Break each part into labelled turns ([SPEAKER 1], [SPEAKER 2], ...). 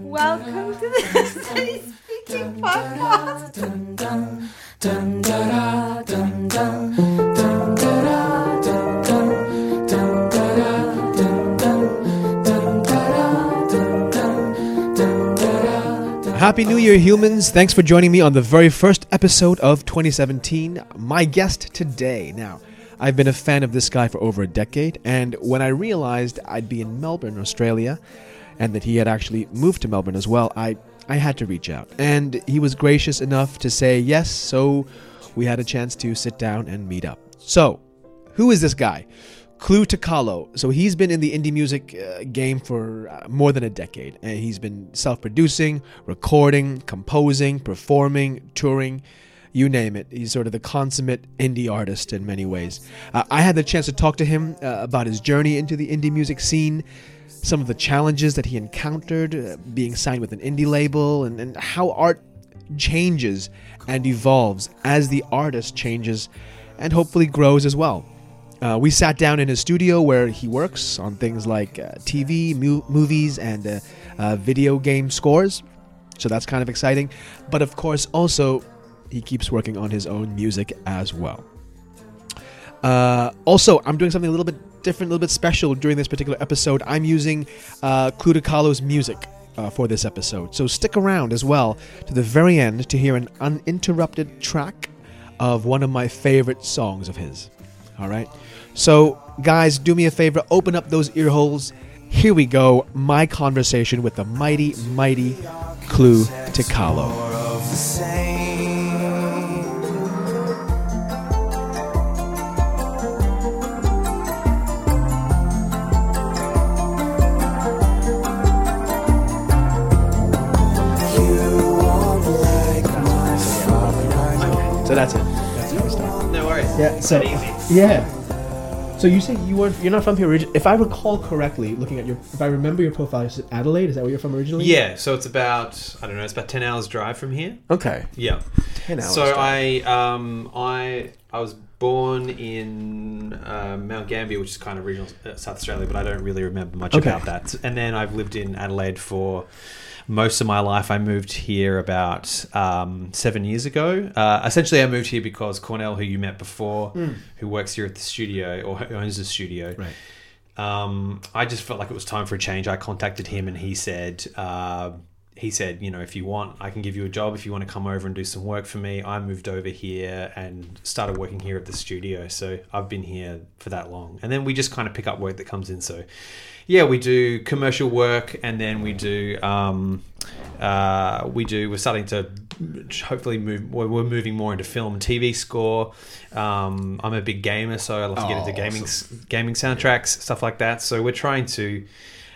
[SPEAKER 1] Welcome to the Steady Speaking Podcast.
[SPEAKER 2] Happy New Year, humans. Thanks for joining me on the very first episode of 2017. My guest today. Now, I've been a fan of this guy for over a decade, and when I realized I'd be in Melbourne, Australia, and that he had actually moved to Melbourne as well, I, I had to reach out. And he was gracious enough to say yes, so we had a chance to sit down and meet up. So, who is this guy? Clue to Kalo. So he's been in the indie music uh, game for uh, more than a decade, and he's been self-producing, recording, composing, performing, touring, you name it. He's sort of the consummate indie artist in many ways. Uh, I had the chance to talk to him uh, about his journey into the indie music scene, some of the challenges that he encountered, uh, being signed with an indie label, and, and how art changes and evolves as the artist changes and hopefully grows as well. Uh, we sat down in his studio where he works on things like uh, TV, mu- movies, and uh, uh, video game scores. So that's kind of exciting. But of course, also, he keeps working on his own music as well. Uh, also, I'm doing something a little bit different, a little bit special during this particular episode. I'm using uh, Clue Kalo's music uh, for this episode. So stick around as well to the very end to hear an uninterrupted track of one of my favorite songs of his. All right. So, guys, do me a favor, open up those ear holes. Here we go. My conversation with the mighty, mighty Clue
[SPEAKER 3] to Kalo.
[SPEAKER 2] So that's it. That's how we start.
[SPEAKER 4] No worries.
[SPEAKER 2] Yeah. So yeah. So you say you were you're not from here originally. If I recall correctly, looking at your if I remember your profile, is it Adelaide? Is that where you're from originally?
[SPEAKER 4] Yeah, so it's about I don't know, it's about ten hours drive from here.
[SPEAKER 2] Okay.
[SPEAKER 4] Yeah.
[SPEAKER 2] Ten hours.
[SPEAKER 4] So
[SPEAKER 2] drive.
[SPEAKER 4] I um I I was born in uh, Mount Gambier, which is kind of regional uh, South Australia, but I don't really remember much
[SPEAKER 2] Okay.
[SPEAKER 4] about that. And then I've lived in Adelaide for most of my life. I moved here about um, seven years ago. Uh, essentially, I moved here because Cornell, who you met before, who works here at the studio or owns the studio,
[SPEAKER 2] Right.
[SPEAKER 4] um, I just felt like it was time for a change. I contacted him and he said, uh, he said, you know, if you want, I can give you a job. If you want to come over and do some work for me, I moved over here and started working here at the studio. So I've been here for that long, and then we just kind of pick up work that comes in. So yeah, we do commercial work, and then we do. Um, uh, we do. We're starting to hopefully move. We're moving more into film and TV score. Um, I'm a big gamer, so I love to get into
[SPEAKER 2] Oh,
[SPEAKER 4] gaming gaming soundtracks, stuff like that. So we're trying to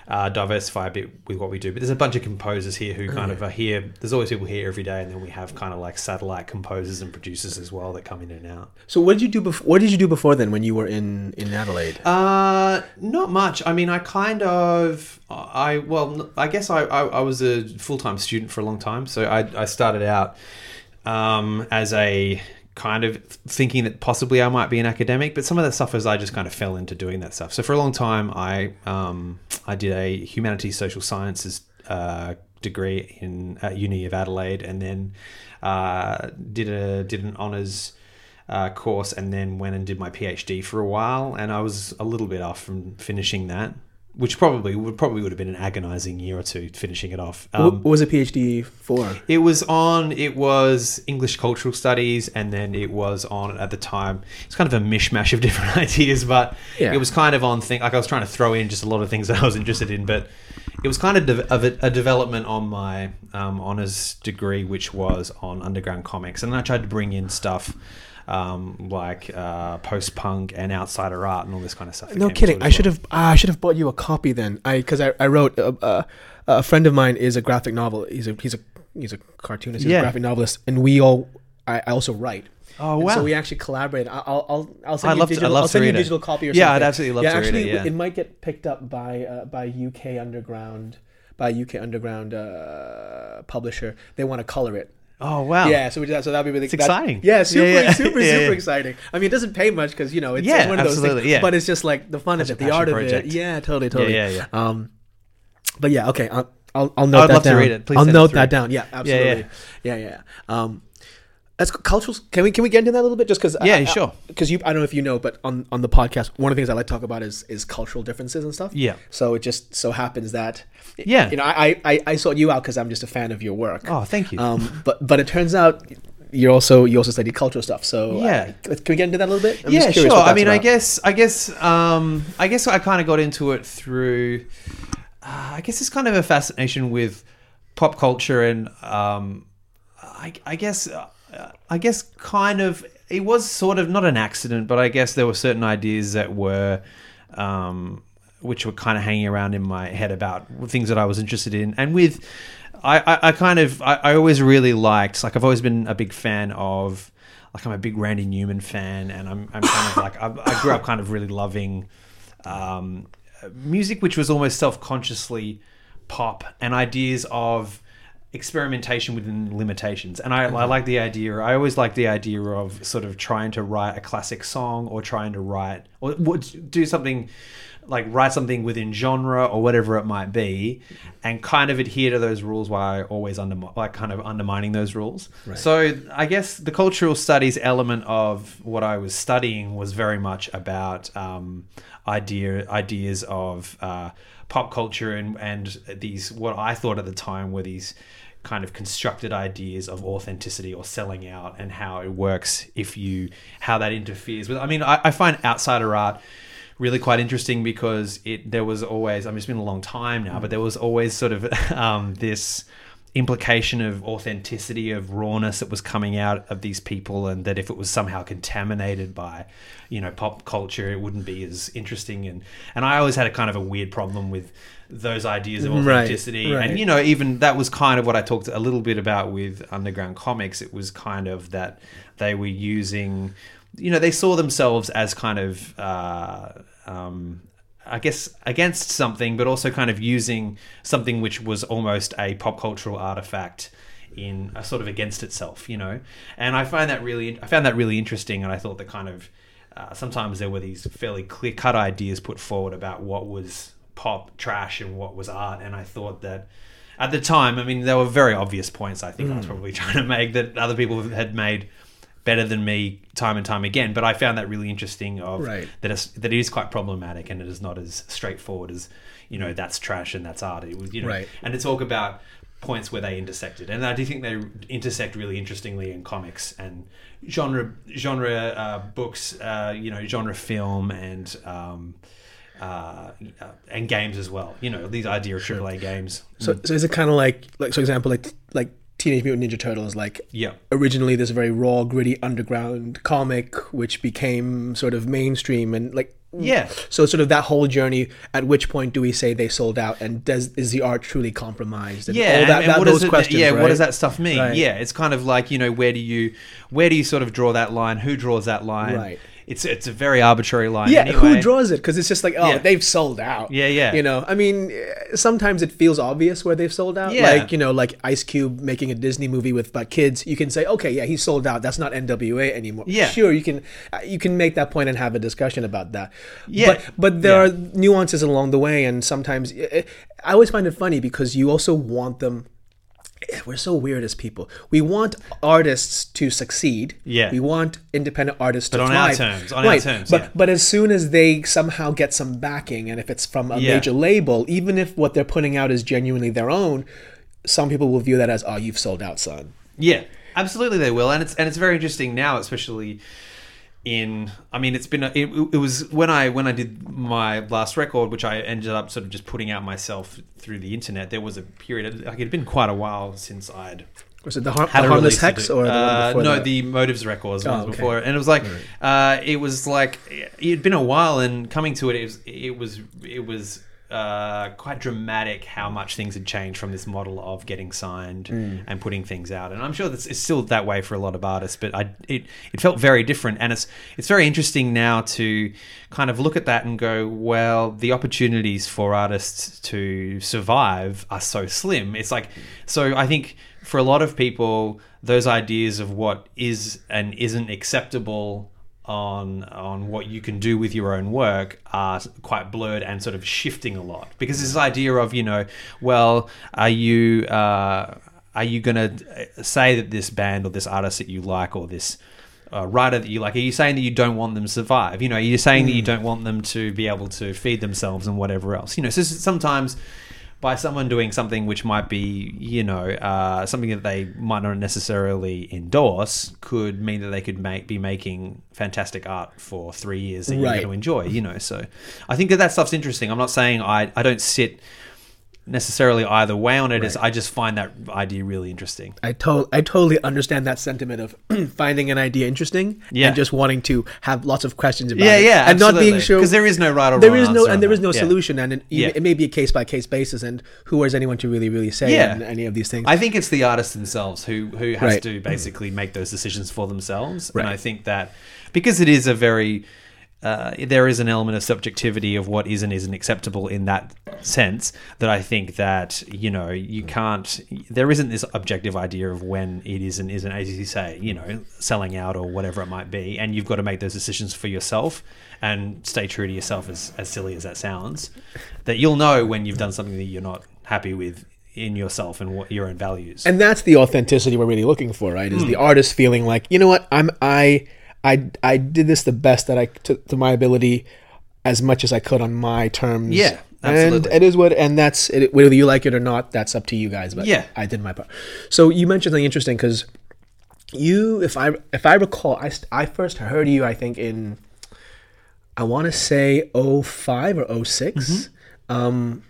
[SPEAKER 4] uh, diversify a bit with what we do. But there's a bunch of composers here who kind of are here. There's always people here every day, and then we have kind of like satellite composers and producers as well that come in and out.
[SPEAKER 2] So what did you do before? What did you do before then when you were in in Adelaide?
[SPEAKER 4] Uh, not much. I mean, I kind of, I well, I guess I I, I was a full time student for a long time. So I I started out um, as a kind of thinking that possibly I might be an academic, but some of that stuff is I just kind of fell into doing that stuff. So for a long time, I um, I did a humanities social sciences uh, degree in at Uni of Adelaide, and then uh, did a did an honors uh, course, and then went and did my PhD for a while, and I was a little bit off from finishing that. Which probably would probably would have been an agonizing year or two finishing it off. Um,
[SPEAKER 2] what was a PhD for?
[SPEAKER 4] it was on. It was English cultural studies, and then it was on at the time. It's kind of a mishmash of different ideas, but
[SPEAKER 2] Yeah.
[SPEAKER 4] it was kind of on thing. Like I was trying to throw in just a lot of things that I was interested in, but it was kind of de- of a, a development on my um, honors degree, which was on underground comics, and then I tried to bring in stuff. Um, like uh, post punk and outsider art and all this kind of stuff.
[SPEAKER 2] No kidding. I should
[SPEAKER 4] well.
[SPEAKER 2] have. ah, I should have bought you a copy then. I because I, I wrote uh, uh, a friend of mine is a graphic novel. He's a he's a he's a cartoonist. He's
[SPEAKER 4] Yeah.
[SPEAKER 2] a graphic novelist, and we all. I, I also write.
[SPEAKER 4] Oh
[SPEAKER 2] And So we actually collaborate. I- I'll I'll I'll send
[SPEAKER 4] I'd
[SPEAKER 2] you
[SPEAKER 4] to-
[SPEAKER 2] digital.
[SPEAKER 4] Love
[SPEAKER 2] I'll send you a digital copy or
[SPEAKER 4] Yeah,
[SPEAKER 2] something.
[SPEAKER 4] I'd absolutely love
[SPEAKER 2] yeah,
[SPEAKER 4] to read it, yeah.
[SPEAKER 2] it might get picked up by uh, by UK Underground by UK Underground uh, publisher. They want to color it.
[SPEAKER 4] Oh wow.
[SPEAKER 2] Yeah, so we did that. So that'd be really
[SPEAKER 4] exciting.
[SPEAKER 2] Yeah, super,
[SPEAKER 4] Yeah, yeah.
[SPEAKER 2] super,
[SPEAKER 4] Yeah,
[SPEAKER 2] super exciting. I mean, it doesn't pay much because you know it's,
[SPEAKER 4] Yeah,
[SPEAKER 2] it's one of those
[SPEAKER 4] absolutely,
[SPEAKER 2] things.
[SPEAKER 4] yeah.
[SPEAKER 2] But it's just like the fun of it, the art
[SPEAKER 4] passion
[SPEAKER 2] of it. Yeah, totally, totally.
[SPEAKER 4] yeah, yeah.
[SPEAKER 2] Um, but yeah, okay. I'll, I'll, I'll note
[SPEAKER 4] I'd
[SPEAKER 2] that
[SPEAKER 4] love to read it. Please
[SPEAKER 2] I'll note that down. Yeah, absolutely. Yeah, yeah. Um, that's cultural. Can we can we get into that a little bit? Just because
[SPEAKER 4] Yeah, sure.
[SPEAKER 2] Because you, I don't know if you know, but on on the podcast, one of the things I like to talk about is is cultural differences and stuff.
[SPEAKER 4] Yeah.
[SPEAKER 2] So it just so happens that.
[SPEAKER 4] Yeah.
[SPEAKER 2] You know, I I, I sought you out because I'm just a fan of your work.
[SPEAKER 4] Oh, thank you.
[SPEAKER 2] Um, but but it turns out you're also you also study cultural stuff. So
[SPEAKER 4] Yeah.
[SPEAKER 2] uh, can we get into that a little bit? I'm
[SPEAKER 4] yeah, sure. I mean, I guess, I guess, um, I guess I kind of got into it through. Uh, I guess it's kind of a fascination with pop culture, and um, I, I guess, uh, I guess, kind of, it was sort of not an accident, but I guess there were certain ideas that were. Um, which were kind of hanging around in my head about things that I was interested in, and with, I, I, I kind of, I, I always really liked, like I've always been a big fan of, like I'm a big Randy Newman fan, and I'm, I'm kind of like, I, I grew up kind of really loving, um, music which was almost self-consciously pop and ideas of experimentation within limitations. And I, I like the idea i always like the idea of sort of trying to write a classic song or trying to write or would do something like write something within genre or whatever it might be and kind of adhere to those rules while always under like kind of undermining those rules. So i guess the cultural studies element of what i was studying was very much about um, idea ideas of uh, pop culture and and these what i thought at the time were these kind of constructed ideas of authenticity or selling out and how it works if you how that interferes with i mean i, I find outsider art really quite interesting because it there was always I mean it's been a long time now, but there was always sort of um, this implication of authenticity of rawness that was coming out of these people and that if it was somehow contaminated by you know pop culture it wouldn't be as interesting. And and I always had a kind of a weird problem with those ideas of
[SPEAKER 2] Right,
[SPEAKER 4] authenticity.
[SPEAKER 2] Right.
[SPEAKER 4] and you know even that was kind of what I talked a little bit about with underground comics. It was kind of that they were using you know they saw themselves as kind of uh, um, I guess against something, but also kind of using something which was almost a pop cultural artifact in a sort of against itself, you know. And I find that really, I found that really interesting, and I thought that kind of uh, sometimes there were these fairly clear cut ideas put forward about what was pop trash and what was art, and I thought that. At the time, I mean, there were very obvious points I think I was probably trying to make that other people had made better than me time and time again. But I found that really interesting of
[SPEAKER 2] Right.
[SPEAKER 4] that it's, that it is quite problematic and it is not as straightforward as you know that's trash and that's art. It was you know,
[SPEAKER 2] Right.
[SPEAKER 4] and to talk about points where they intersected, and I do think they intersect really interestingly in comics and genre genre uh, books, uh, you know, genre film and. Um, uh, uh, and games as well. You know these idea of AAA games.
[SPEAKER 2] So, so is it kind of like, like, for example, like, like Teenage Mutant Ninja Turtles, like
[SPEAKER 4] Yeah,
[SPEAKER 2] originally this very raw, gritty underground comic, which became sort of mainstream and like.
[SPEAKER 4] yeah.
[SPEAKER 2] So sort of that whole journey. At which point do we say they sold out, and does is the art truly compromised? And
[SPEAKER 4] yeah,
[SPEAKER 2] all that,
[SPEAKER 4] and
[SPEAKER 2] that-
[SPEAKER 4] what
[SPEAKER 2] those
[SPEAKER 4] does it,
[SPEAKER 2] questions.
[SPEAKER 4] yeah, what does that stuff mean?
[SPEAKER 2] Right.
[SPEAKER 4] Yeah, it's kind of like you know where do you where do you sort of draw that line? Who draws that line?
[SPEAKER 2] Right.
[SPEAKER 4] It's it's a very arbitrary line.
[SPEAKER 2] Yeah,
[SPEAKER 4] anyway.
[SPEAKER 2] who draws it? Because it's just like, oh,
[SPEAKER 4] Yeah.
[SPEAKER 2] they've sold out.
[SPEAKER 4] Yeah, yeah.
[SPEAKER 2] You know, I mean, eh, sometimes it feels obvious where they've sold out.
[SPEAKER 4] Yeah.
[SPEAKER 2] Like, you know, like Ice Cube making a Disney movie with like kids. You can say, okay, yeah, he sold out. That's not NWA anymore.
[SPEAKER 4] Yeah.
[SPEAKER 2] Sure, you can uh, you can make that point and have a discussion about that.
[SPEAKER 4] Yeah.
[SPEAKER 2] But but there
[SPEAKER 4] Yeah.
[SPEAKER 2] are nuances along the way, and sometimes eh, I always find it funny because you also want them. We're so weird as people. We want artists to succeed.
[SPEAKER 4] Yeah.
[SPEAKER 2] We want independent artists to
[SPEAKER 4] But on our
[SPEAKER 2] thrive.
[SPEAKER 4] terms, on our
[SPEAKER 2] right.
[SPEAKER 4] terms,
[SPEAKER 2] But
[SPEAKER 4] yeah.
[SPEAKER 2] but as soon as they somehow get some backing, and if it's from a
[SPEAKER 4] Yeah.
[SPEAKER 2] major label, even if what they're putting out is genuinely their own, some people will view that as, "Oh, you've sold out, son."
[SPEAKER 4] Yeah, absolutely they will, and it's and it's very interesting now, especially in. I mean, it's been a, it, it was when I when I did my last record, which I ended up sort of just putting out myself through the internet. There was a period like it had been quite a while since I'd
[SPEAKER 2] Was it the, har- the harmless hex or the
[SPEAKER 4] Uh,
[SPEAKER 2] one before
[SPEAKER 4] no
[SPEAKER 2] that?
[SPEAKER 4] the motives record was the
[SPEAKER 2] Oh,
[SPEAKER 4] ones
[SPEAKER 2] okay.
[SPEAKER 4] before and it was like uh, it was like it had been a while and coming to it it was it was it was uh, quite dramatic how much things had changed from this model of getting signed
[SPEAKER 2] Mm.
[SPEAKER 4] and putting things out. And I'm sure that's it's still that way for a lot of artists but I it it felt very different. And it's it's very interesting now to kind of look at that and go well the opportunities for artists to survive are so slim. It's like so I think for a lot of people those ideas of what is and isn't acceptable on on what you can do with your own work are quite blurred and sort of shifting a lot because this idea of you know well are you uh, are you going to say that this band or this artist that you like or this uh, writer that you like, are you saying that you don't want them to survive? You know, are you saying that you don't want them to be able to feed themselves and whatever else? You know, so sometimes by someone doing something which might be, you know, uh, something that they might not necessarily endorse could mean that they could make be making fantastic art for three years that you're going to enjoy. You know, so I think that that stuff's interesting. I'm not saying I I don't sit necessarily either way on it. Is I just find that idea really interesting.
[SPEAKER 2] I to- I totally understand that sentiment of finding an idea interesting
[SPEAKER 4] Yeah.
[SPEAKER 2] and just wanting to have lots of questions about
[SPEAKER 4] Yeah,
[SPEAKER 2] it.
[SPEAKER 4] yeah,
[SPEAKER 2] and not being
[SPEAKER 4] absolutely.
[SPEAKER 2] sure
[SPEAKER 4] 'Cause there is no right or
[SPEAKER 2] there
[SPEAKER 4] wrong
[SPEAKER 2] is no and there is no
[SPEAKER 4] that. Yeah.
[SPEAKER 2] solution and it,
[SPEAKER 4] Yeah.
[SPEAKER 2] it may be a case by case basis and who is anyone to really really say
[SPEAKER 4] Yeah.
[SPEAKER 2] any of these things.
[SPEAKER 4] I think it's the artists themselves who who has
[SPEAKER 2] Right.
[SPEAKER 4] to basically make those decisions for themselves,
[SPEAKER 2] Right.
[SPEAKER 4] and I think that because it is a very uh, there is an element of subjectivity of what is and isn't acceptable in that sense that I think that you know you can't there isn't this objective idea of when it is and isn't as you say you know selling out or whatever it might be and you've got to make those decisions for yourself and stay true to yourself as, as silly as that sounds that you'll know when you've done something that you're not happy with in yourself and what your own values
[SPEAKER 2] and that's the authenticity we're really looking for, right? Is
[SPEAKER 4] Hmm.
[SPEAKER 2] the artist feeling like, you know what, I'm I I I did this the best that I to, to my ability, as much as I could on my terms.
[SPEAKER 4] Yeah, absolutely.
[SPEAKER 2] and it is what, and that's it, whether you like it or not. That's up to you guys. But
[SPEAKER 4] Yeah.
[SPEAKER 2] I did my part. So you mentioned something interesting because you, if I if I recall, I I first heard you, I think in I want to say 05 or 6
[SPEAKER 4] Mm-hmm.
[SPEAKER 2] Um,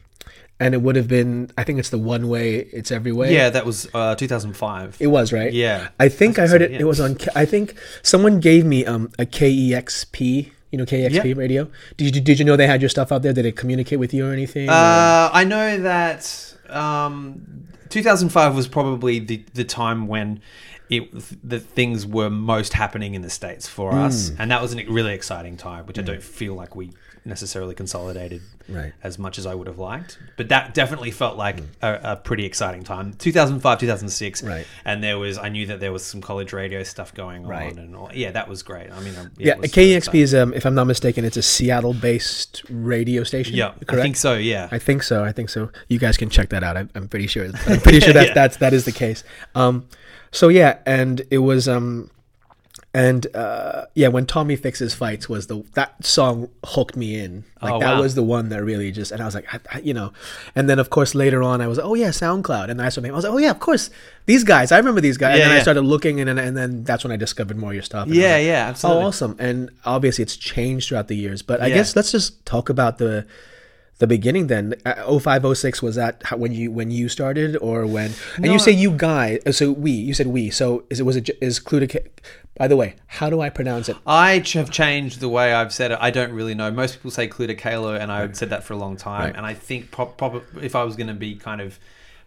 [SPEAKER 2] and it would have been, I think it's the one way, it's every way.
[SPEAKER 4] Yeah, that was uh, 2005.
[SPEAKER 2] It was right.
[SPEAKER 4] Yeah.
[SPEAKER 2] I think I,
[SPEAKER 4] I
[SPEAKER 2] heard it.
[SPEAKER 4] yeah.
[SPEAKER 2] It was on. i think someone gave me um a KEXP. You know KEXP
[SPEAKER 4] Yeah.
[SPEAKER 2] radio. Did you did you know they had your stuff out there? Did it communicate with you or anything?
[SPEAKER 4] Uh, I know that um, 2005 was probably the, the time when it the things were most happening in the states for us, and that was a really exciting time, which I don't feel like we necessarily consolidated
[SPEAKER 2] Right.
[SPEAKER 4] as much as I would have liked. But that definitely felt like a, a pretty exciting time. 2005, 2006,
[SPEAKER 2] Right.
[SPEAKER 4] And there was I knew that there was some college radio stuff going on,
[SPEAKER 2] Right.
[SPEAKER 4] and all, yeah, that was great. I mean, um,
[SPEAKER 2] yeah, KEXP
[SPEAKER 4] exciting.
[SPEAKER 2] is um if I'm not mistaken, it's a Seattle-based radio station.
[SPEAKER 4] Yeah,
[SPEAKER 2] correct.
[SPEAKER 4] I think so. Yeah,
[SPEAKER 2] I think so. I think so. You guys can check that out. I'm, I'm pretty sure. I'm pretty sure that
[SPEAKER 4] Yeah.
[SPEAKER 2] that's that is the case. Um, so yeah, and it was um, and uh, yeah, when Tommy fixes fights was the that song hooked me in. Like
[SPEAKER 4] Oh,
[SPEAKER 2] that
[SPEAKER 4] wow.
[SPEAKER 2] was the one that really just and I was like, I, I, you know, and then of course later on I was oh yeah SoundCloud and that's what I was like oh yeah of course these guys I remember these guys and
[SPEAKER 4] Yeah,
[SPEAKER 2] then I started looking and then, and then that's when I discovered more of your stuff. and
[SPEAKER 4] Yeah,
[SPEAKER 2] like,
[SPEAKER 4] yeah, absolutely.
[SPEAKER 2] Oh, awesome! And obviously it's changed throughout the years, but I
[SPEAKER 4] Yeah.
[SPEAKER 2] guess let's just talk about the the beginning then uh, 05 06 was that how, when you when you started or when and you say you guy uh, so we you said we so is it was it is Cluda by the way how do I pronounce it
[SPEAKER 4] I have changed the way I've said it. I don't really know. Most people say Kalo, and I've said that for a long time.
[SPEAKER 2] Right.
[SPEAKER 4] And I think pro- proper, if I was going to be kind of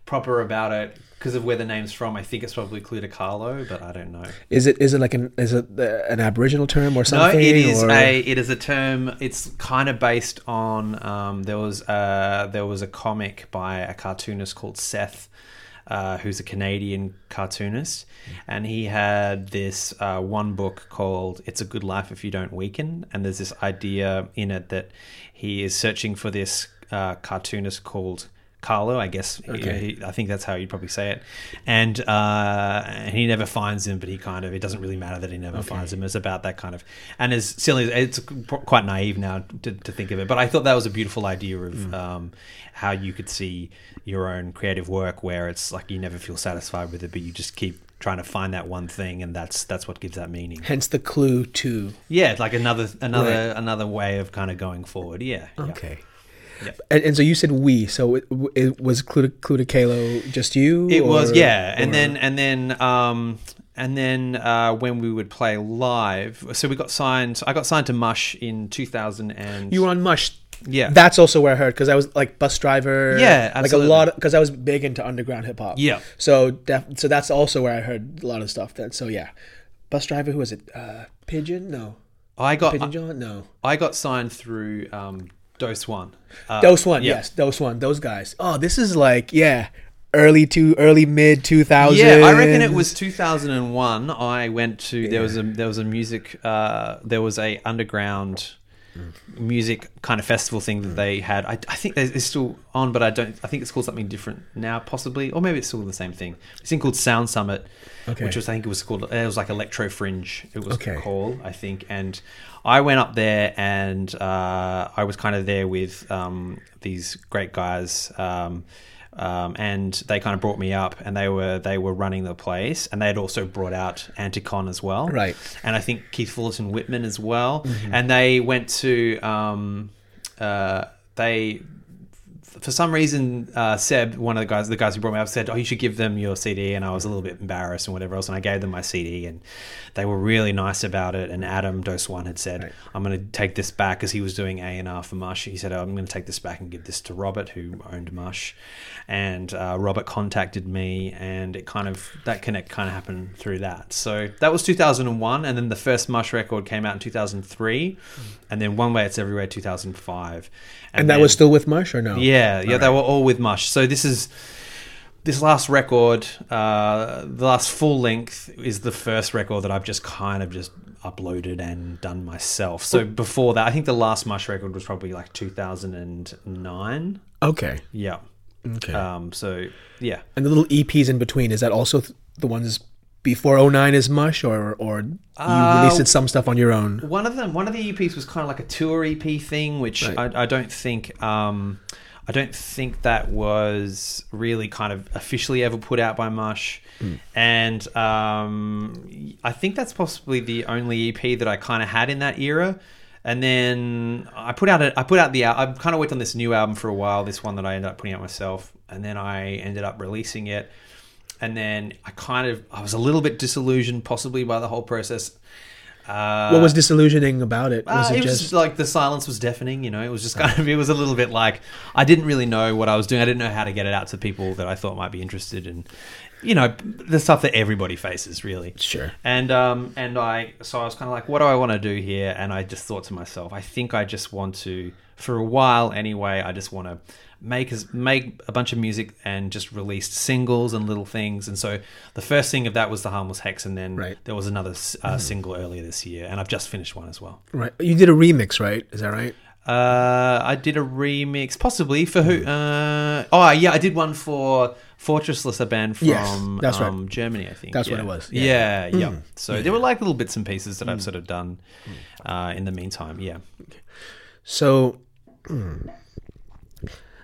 [SPEAKER 4] proper about it, because of where the name's from, I think it's probably Cluda Carlo, but I don't know.
[SPEAKER 2] is it is it like an is it an aboriginal term or something?
[SPEAKER 4] No, it is
[SPEAKER 2] or-
[SPEAKER 4] a it is a term. It's kind of based on um, there was uh, there was a comic by a cartoonist called Seth, uh, who's a Canadian cartoonist, and he had this uh, one book called "It's a Good Life If You Don't Weaken," and there's this idea in it that he is searching for this uh, cartoonist called. Carlo, I guess.
[SPEAKER 2] Okay.
[SPEAKER 4] He- I think that's how you'd probably say it. And uh, and he never finds him, but he kind of. It doesn't really matter that he never finds him. It's about that kind of. And as silly, as it's quite naive now to, to think of it. But I thought that was a beautiful idea of
[SPEAKER 2] Mm.
[SPEAKER 4] um, how you could see your own creative work, where it's like you never feel satisfied with it, but you just keep trying to find that one thing, and that's that's what gives that meaning.
[SPEAKER 2] hence the clue to
[SPEAKER 4] Yeah, like another another
[SPEAKER 2] Right.
[SPEAKER 4] another way of kind of going forward. Yeah. yeah.
[SPEAKER 2] okay
[SPEAKER 4] Yeah.
[SPEAKER 2] And, and so you said we so it, it was Cluda, Clue to Kalo just you
[SPEAKER 4] It was yeah, and
[SPEAKER 2] or-
[SPEAKER 4] then and then um and then uh, when we would play live, so we got signed. I got signed to Mush in 2000 and
[SPEAKER 2] you were on Mush
[SPEAKER 4] yeah
[SPEAKER 2] That's also where I heard because I was like Busdriver.
[SPEAKER 4] Yeah,
[SPEAKER 2] like a lot because I was big into underground hip hop.
[SPEAKER 4] Yeah.
[SPEAKER 2] So def- so that's also where I heard a lot of stuff. Then so yeah, Busdriver. Who was it? Uh, Pigeon? No.
[SPEAKER 4] I got
[SPEAKER 2] Pigeon John? No.
[SPEAKER 4] I got signed through um, Dose One. Uh,
[SPEAKER 2] Dose One.
[SPEAKER 4] yeah.
[SPEAKER 2] Yes, Dose One. Those guys. Oh, this is like yeah. early to early mid 2000s.
[SPEAKER 4] Yeah, I reckon it was 2001. I went to there was a there was a music uh, there was a underground music kind of festival thing that they had. I, I think it's still on, but I don't. I think it's called something different now, possibly, or maybe it's still the same thing. It's thing called Sound Summit,
[SPEAKER 2] Okay.
[SPEAKER 4] which was I think it was called. It was like Electro Fringe. It was
[SPEAKER 2] Okay.
[SPEAKER 4] called, I think, and I went up there and uh, I was kind of there with um, these great guys. Um, um, and they kind of brought me up, and they were they were running the place, and they had also brought out Anticon as well,
[SPEAKER 2] Right.
[SPEAKER 4] and I think Keith Fullerton Whitman as well. And they went to um, uh, they for some reason uh, Seb, one of the guys, the guys who brought me up, said, "Oh, you should give them your CD," and I was a little bit embarrassed and whatever else, and I gave them my CD, and they were really nice about it. And Adam Dose One had said,
[SPEAKER 2] Right.
[SPEAKER 4] "I'm going to take this back," because he was doing A and R for Mush. He said, oh, "I'm going to take this back and give this to Robert, who owned Mush," and uh, Robert contacted me, and it kind of that connect kind of happened through that. So that was 2001, and then the first Mush record came out in 2003, and then One Way It's Everywhere 2005,
[SPEAKER 2] and that
[SPEAKER 4] then-
[SPEAKER 2] was still with Mush or no?
[SPEAKER 4] yeah, yeah, they
[SPEAKER 2] right.
[SPEAKER 4] were all with Mush. So this is this last record, uh, the last full length is the first record that I've just kind of just uploaded and done myself. So before that, I think the last Mush record was probably like 2009.
[SPEAKER 2] Okay.
[SPEAKER 4] Yeah.
[SPEAKER 2] Okay.
[SPEAKER 4] Um. So yeah.
[SPEAKER 2] and the little EPs in between is that also th- the ones before 09 is Mush or or you
[SPEAKER 4] Uh,
[SPEAKER 2] released some stuff on your own?
[SPEAKER 4] One of them, one of the EPs was kind of like a tour EP thing, which
[SPEAKER 2] Right.
[SPEAKER 4] I, I don't think, um, I don't think that was really kind of officially ever put out by Mush, and um, I think that's possibly the only EP that I kind of had in that era. And then I put out a, I put out the al- I kind of worked on this new album for a while, this one that I ended up putting out myself, and then I ended up releasing it and then I kind of I was a little bit disillusioned, possibly by the whole process. Uh,
[SPEAKER 2] what was disillusioning about it? Was
[SPEAKER 4] uh,
[SPEAKER 2] it
[SPEAKER 4] it was
[SPEAKER 2] just
[SPEAKER 4] like the silence was deafening. You know, it was just kind of it was a little bit like I didn't really know what I was doing. I didn't know how to get it out to people that I thought might be interested in. You know, the stuff that everybody faces, really.
[SPEAKER 2] sure?
[SPEAKER 4] And um and I so I was kind of like, what do I want to do here? And I just thought to myself, I think I just want to, for a while anyway, I just want to make make a bunch of music and just released singles and little things. And so the first thing of that was the Harmless Hex, and then
[SPEAKER 2] Right.
[SPEAKER 4] there was another uh, single earlier this year, and I've just finished one as well.
[SPEAKER 2] Right. You did a remix, right? Is that right?
[SPEAKER 4] Uh, I did a remix, possibly for who? Uh, oh yeah, I did one for Fortressless, a band from
[SPEAKER 2] Yes, that's right.
[SPEAKER 4] um, Germany, I think.
[SPEAKER 2] That's
[SPEAKER 4] yeah.
[SPEAKER 2] what it was. Yeah.
[SPEAKER 4] Yeah, yeah. So there were like little bits and pieces that I've sort of done uh, in the meantime. Yeah.
[SPEAKER 2] So, hmm.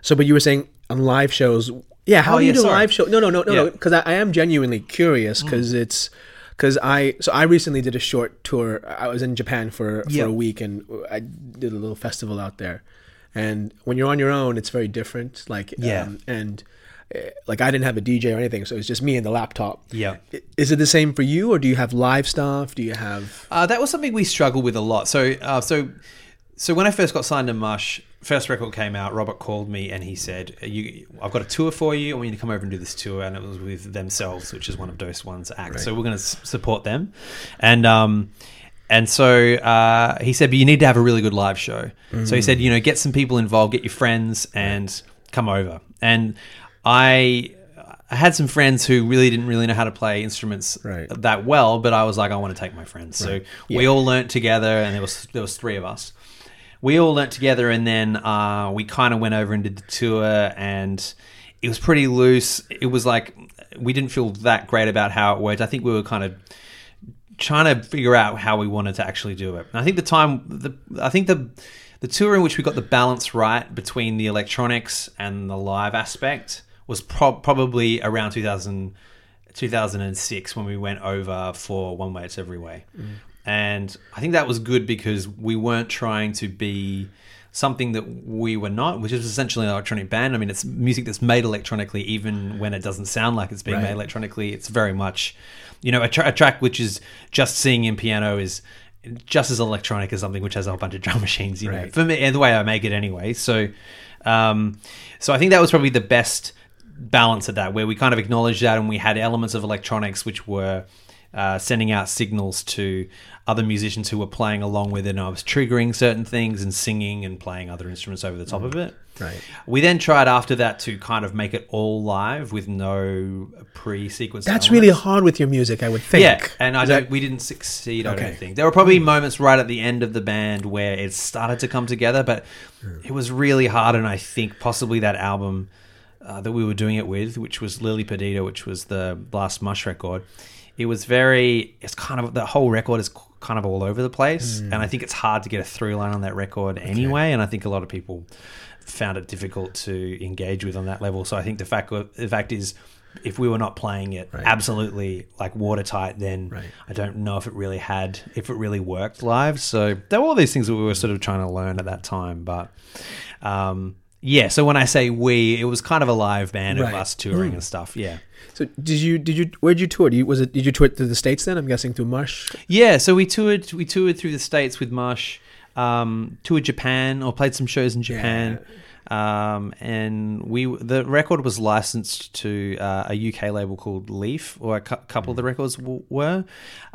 [SPEAKER 2] So, but you were saying on live shows, yeah. How
[SPEAKER 4] Oh,
[SPEAKER 2] do you
[SPEAKER 4] yeah,
[SPEAKER 2] do
[SPEAKER 4] sorry.
[SPEAKER 2] live show? No, no, no, no,
[SPEAKER 4] Yeah.
[SPEAKER 2] no. Because I, I am genuinely curious because it's because I so I recently did a short tour. I was in Japan for for
[SPEAKER 4] Yeah.
[SPEAKER 2] a week and I did a little festival out there. And when you're on your own, it's very different. Like
[SPEAKER 4] Yeah.
[SPEAKER 2] um, and. uh, Like I didn't have a DJ or anything, so it's just me and the laptop.
[SPEAKER 4] Yeah.
[SPEAKER 2] Is it the same for you, or do you have live stuff? Do you have?
[SPEAKER 4] Uh, that was something we struggled with a lot. So, uh, so, so when I first got signed to Mush, first record came out. Robert called me and he said, "You, I've got a tour for you. I want you to come over and do this tour." And it was with themselves, which is one of Dose One's acts. So we're going to support them, and um, and so uh, he said, "But you need to have a really good live show." So he said, "You know, get some people involved, get your friends, and come over." And I. I had some friends who really didn't really know how to play instruments
[SPEAKER 2] Right.
[SPEAKER 4] that well, but I was like, I want to take my friends. So we all learnt together, and there was there was three of us. We all learnt together, and then uh, we kind of went over and did the tour, and it was pretty loose. It was like we didn't feel that great about how it worked. I think we were kind of trying to figure out how we wanted to actually do it. And I think the time, the I think the the tour in which we got the balance right between the electronics and the live aspect was prob probably around 2000, 2006 when we went over for One Way It's Every Way. And I think that was good because we weren't trying to be something that we were not, which is essentially an electronic band. I mean, it's music that's made electronically, even when it doesn't sound like it's being
[SPEAKER 2] Right.
[SPEAKER 4] made electronically. It's very much, you know, a, tra- a track which is just singing in piano is just as electronic as something which has a whole bunch of drum machines. You know, for me, and the way I make it anyway. So, um, so I think that was probably the best balance of that, where we kind of acknowledged that, and we had elements of electronics which were uh, sending out signals to other musicians who were playing along with it. And I was triggering certain things and singing and playing other instruments over the top of it.
[SPEAKER 2] Right.
[SPEAKER 4] We then tried after that to kind of make it all live with no pre-sequence.
[SPEAKER 2] That's
[SPEAKER 4] elements.
[SPEAKER 2] really hard with your music, I would think.
[SPEAKER 4] Yeah, and I don't. we didn't succeed. I don't think there were probably moments right at the end of the band where it started to come together, but it was really hard. And I think possibly that album uh, that we were doing it with, which was Lily Perdida, which was the last Mush record, it was very. It's kind of the whole record is kind of all over the place, and I think it's hard to get a through line on that record anyway. And I think a lot of people found it difficult to engage with on that level. So I think the fact the fact is, if we were not playing it
[SPEAKER 2] Right.
[SPEAKER 4] absolutely like watertight, then
[SPEAKER 2] Right.
[SPEAKER 4] I don't know if it really had if it really worked live. So there were all these things that we were sort of trying to learn at that time, but. Um, yeah, so when I say we, it was kind of a live band
[SPEAKER 2] Right.
[SPEAKER 4] of us touring and stuff. Yeah,
[SPEAKER 2] So did you did you where'd you tour? Did you, was it did you tour through the states then? I'm guessing through Mush.
[SPEAKER 4] Yeah, so we toured we toured through the states with Mush, um, toured Japan or played some shows in Japan. Um, and we the record was licensed to uh, a UK label called Leaf, or a cou- couple of the records w- were.